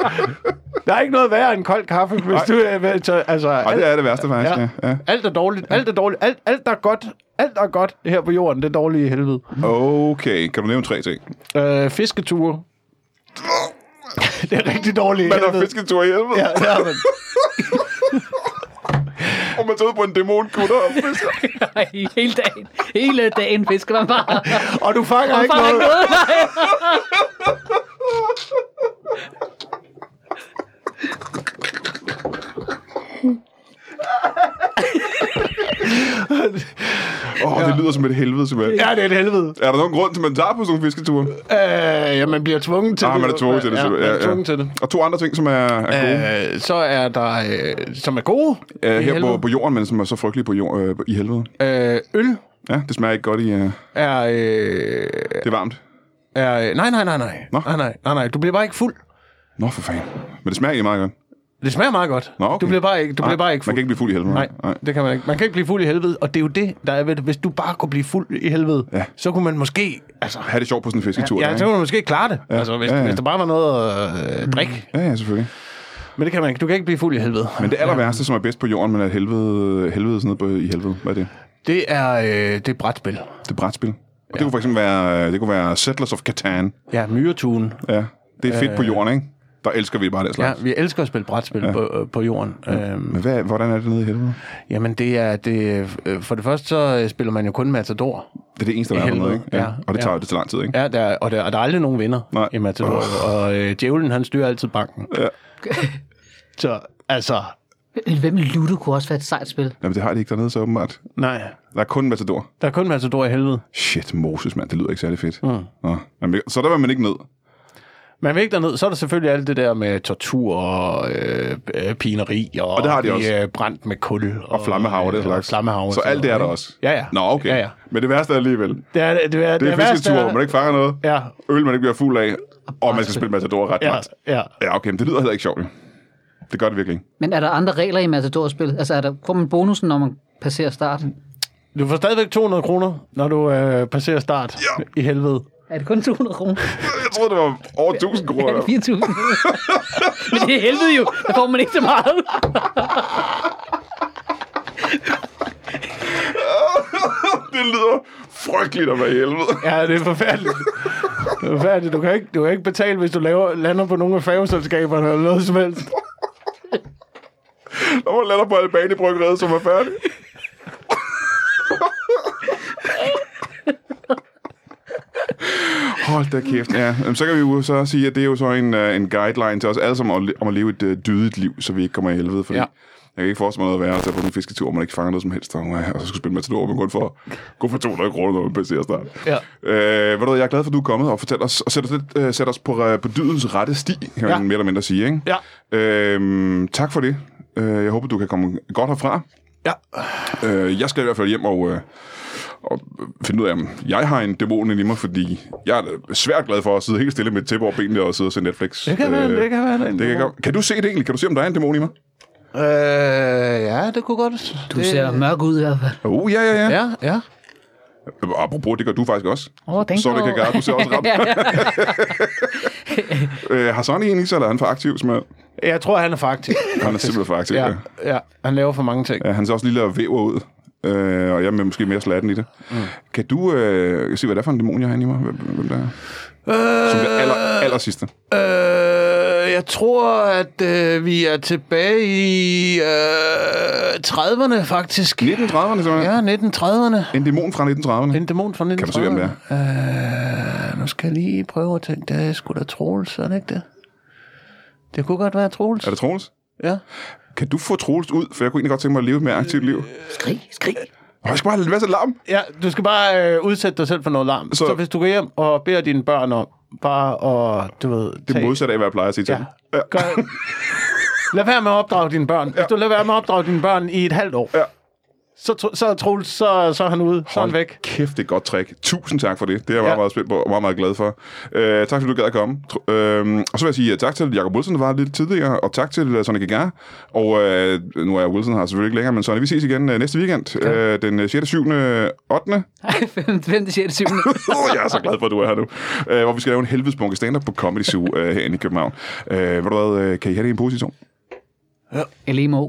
der er ikke noget værre end kold kaffe, hvis Nej. du er at tage- altså, Og det er det værste faktisk, ja. ja. Alt er dårligt. Alt er dårligt. Alt, alt der er godt. Alt der er godt her på jorden, det er dårligt i helvede. Okay, kan du nævne tre ting? Øh, fisketure. [laughs] det er rigtig dårligt Man har fisketur i helvede, Ja, det har man. [laughs] [laughs] og man tager ud på en dæmonkutter og fisker. [laughs] Nej, hele dagen. Hele dagen fisker man bare. Og du fanger ikke Fanger noget. ikke noget, Åh, oh, det lyder som et helvede, simpelthen. Ja, det er et helvede. Er der nogen grund til, at man tager på sådan nogle fisketure? Øh, ja, man bliver tvunget til Ah, det. man er tvunget til det. Ja, man er tvunget til det. Og to andre ting, som er, er gode. Øh, så er der, øh, som er gode i her på, på jorden, men som er så frygtelige på jord, øh, i helvede. Øh, øl Ja, det smager ikke godt i... Det er... Øh, er varmt. er nej, nej, nej, nej. Nå. Nej, nej, nej, nej. Du bliver bare ikke fuld. Nå, for fanden. Men det smager ikke meget godt. Det smager meget godt. Nå, okay. Du bliver bare ikke, du Nej, bliver bare ikke Man fuld. kan ikke blive fuld i helvede. Nej, det kan man ikke. Man kan ikke blive fuld i helvede, og det er jo det, der er ved det. Hvis du bare kunne blive fuld i helvede, Ja. så kunne man måske... Altså, Ha' det sjovt på sådan en fisketur. ja, der, så kunne man måske klare det. Ja. Altså, hvis, Ja, ja, ja. ja. hvis der bare var noget at øh, drikke. ja, ja, selvfølgelig. Men det kan man ikke. Du kan ikke blive fuld i helvede. Men det aller værste, som er bedst på jorden, men er helvede, helvede sådan noget på, i helvede. Hvad er det? Det er, øh, det er brætspil. Det er brætspil. Og det kunne for eksempel være, det kunne være Settlers of Catan. Ja, myretun. Ja, det er fedt på jorden, ikke? Der elsker vi bare det Øh. Ja, slags. vi elsker at spille brætspil ja. på, øh, på jorden. Ja. Øhm, Men hvad, hvordan er det nede i helvede? jamen, det er... Det, øh, for det første, så øh, spiller man jo kun Matador. Det er det eneste, der er dernede, helvede, ikke? ja. Og det tager Ja. det til lang tid, ikke? Ja, der, er- og, der, og der er aldrig nogen vinder Nej. i Matador. Og øh, djævlen, han styrer altid banken. Ja. [laughs] Så, altså... Hvem Ludo kunne også være et sejt spil. Jamen, det har de ikke dernede, så åbenbart. Nej, Der er kun Matador. der er kun Matador i helvede. Shit, Moses, mand. Det lyder ikke særlig fedt. Mm. Nå. Jamen, så der var man ikke ned. Man vil ikke derned, så er der selvfølgelig alt det der med tortur og øh, øh, pineri og, Og det har de også. øh, brændt med kul. Og, Og flammehave, det og slags. Flammehave. Så alt det er der også? Ja, ja. Nå, okay. Ja, ja. Men det værste er alligevel. Det er, det er, Det er fisketur, hvor man ikke fanger noget. Ja, Øl, man ikke bliver fuld af. Og man skal spille Matador ret ja, meget. ja. Ja, okay, men det lyder heller ikke sjovt. jo. Det gør det virkelig ikke. Men er der andre regler i Matador-spil? Altså, er der, får man bonusen, når man passerer start? Du får stadigvæk 200 kroner, når du øh, passerer start Ja. i helvede. Er det kun 200 kroner? [laughs] Jeg troede, det var over 1000 Ja, kroner. det er 4.000. [laughs] Men det er helvede jo. Der får man ikke så meget. [laughs] det lyder frygteligt at være i helvede. Ja, det er forfærdeligt. Det er forfærdeligt. Du kan ikke, du kan ikke betale, hvis du laver, lander på nogle af færgeselskaberne eller noget som helst. Når man lander på Albani Bryggeriet, som er færdig. [laughs] Hold da kæft. Ja, så kan vi jo så sige, at det er jo så en, uh, en guideline til os alle sammen om, at- leve et uh, dydigt liv, så vi ikke kommer i helvede. Fordi Ja. jeg kan ikke forestille mig noget værre at tage på en fisketur, hvor man ikke fanger noget som helst, og, uh, og så skulle spille Matador, men kun for, kun for 200 kroner, når man passerer start. Ja. Øh, ved du, jeg er glad for, at du er kommet og fortæller os, og sætter os, lidt, uh, sætter os på, uh, på dydens rette sti, kan Ja. man mere eller mindre sige. Ikke? Ja. Øhm, tak for det. Øh, jeg håber, du kan komme godt herfra. Ja. Øh, jeg skal i hvert fald hjem og, øh, og finde ud af, om jeg har en dæmon i mig, fordi jeg er svært glad for at sidde helt stille med et tæppe over benene og sidde og se Netflix. Det kan være, Øh, det kan være. det kan, kan du se det egentlig? Kan du se, om der er en dæmon i mig? Øh, ja, det kunne godt. Du det, ser mørk ud i hvert fald. Oh, ja, ja, ja. Ja, ja. ja. Apropos, det gør du faktisk også. Den Så det kan gøre, du ser også ramt. [laughs] øh, har Sonny en i sig, eller er han for aktiv? Som er, Jeg tror, han er for aktiv. han er simpelthen for aktiv. Ja, Ja. ja. Han laver for mange ting. Ja, han ser også lille og væver ud. Øh, og jeg er måske mere slatten i det. Mm. Kan du øh, se, hvad det er for en dæmon, jeg har inde i mig? Hvem, hvem der er? Øh, Som det aller, aller sidste. øh, jeg tror, at øh, vi er tilbage i øh, 30'erne, faktisk. 1930'erne, simpelthen. Ja, 1930'erne. En dæmon fra 1930'erne. En dæmon fra 1930'erne. Kan du se, hvem det er? Øh, nu skal jeg lige prøve at tænke. Det er sgu da Troels, er det ikke det? Det kunne godt være Troels. Er det Troels? Ja. Kan du få Troels ud? For jeg kunne egentlig godt tænke mig at leve et mere aktivt liv. Skrig, skrig. Og jeg skal bare have en masse larm. Ja, du skal bare øh, udsætte dig selv for noget larm. Så, Så- så hvis du går hjem og beder dine børn om bare at, du ved... Det er modsat af, hvad jeg plejer at sige til Ja. dem. Ja. Gør, [laughs] lad være med at opdrage dine børn. Hvis du lader være med at opdrage dine børn i et halvt år, Ja. Så, så er Troels, så, så er han ude. Så er han væk. kæft, det er et godt trick. Tusind tak for det. Det er jeg Ja. meget, meget spændt på og meget, meget glad for. Uh, tak fordi du gad at komme. Uh, og så vil jeg sige uh, tak til Jacob Wilson, der var lidt tidligere, og tak til uh, Sonny Gagar. Og uh, nu er Wilson her selvfølgelig ikke længere, men Sonny, vi ses igen uh, næste weekend. Ja. Uh, den uh, 6., 7., 8. Ej, 5. 6. 7. Uh, jeg er så glad for, at du er her nu. Uh, hvor vi skal lave en helvedesbunke stand-up på Comedy Zoo uh, herinde i København. Uh, ved du hvad, uh, kan I have det i en position? LMO.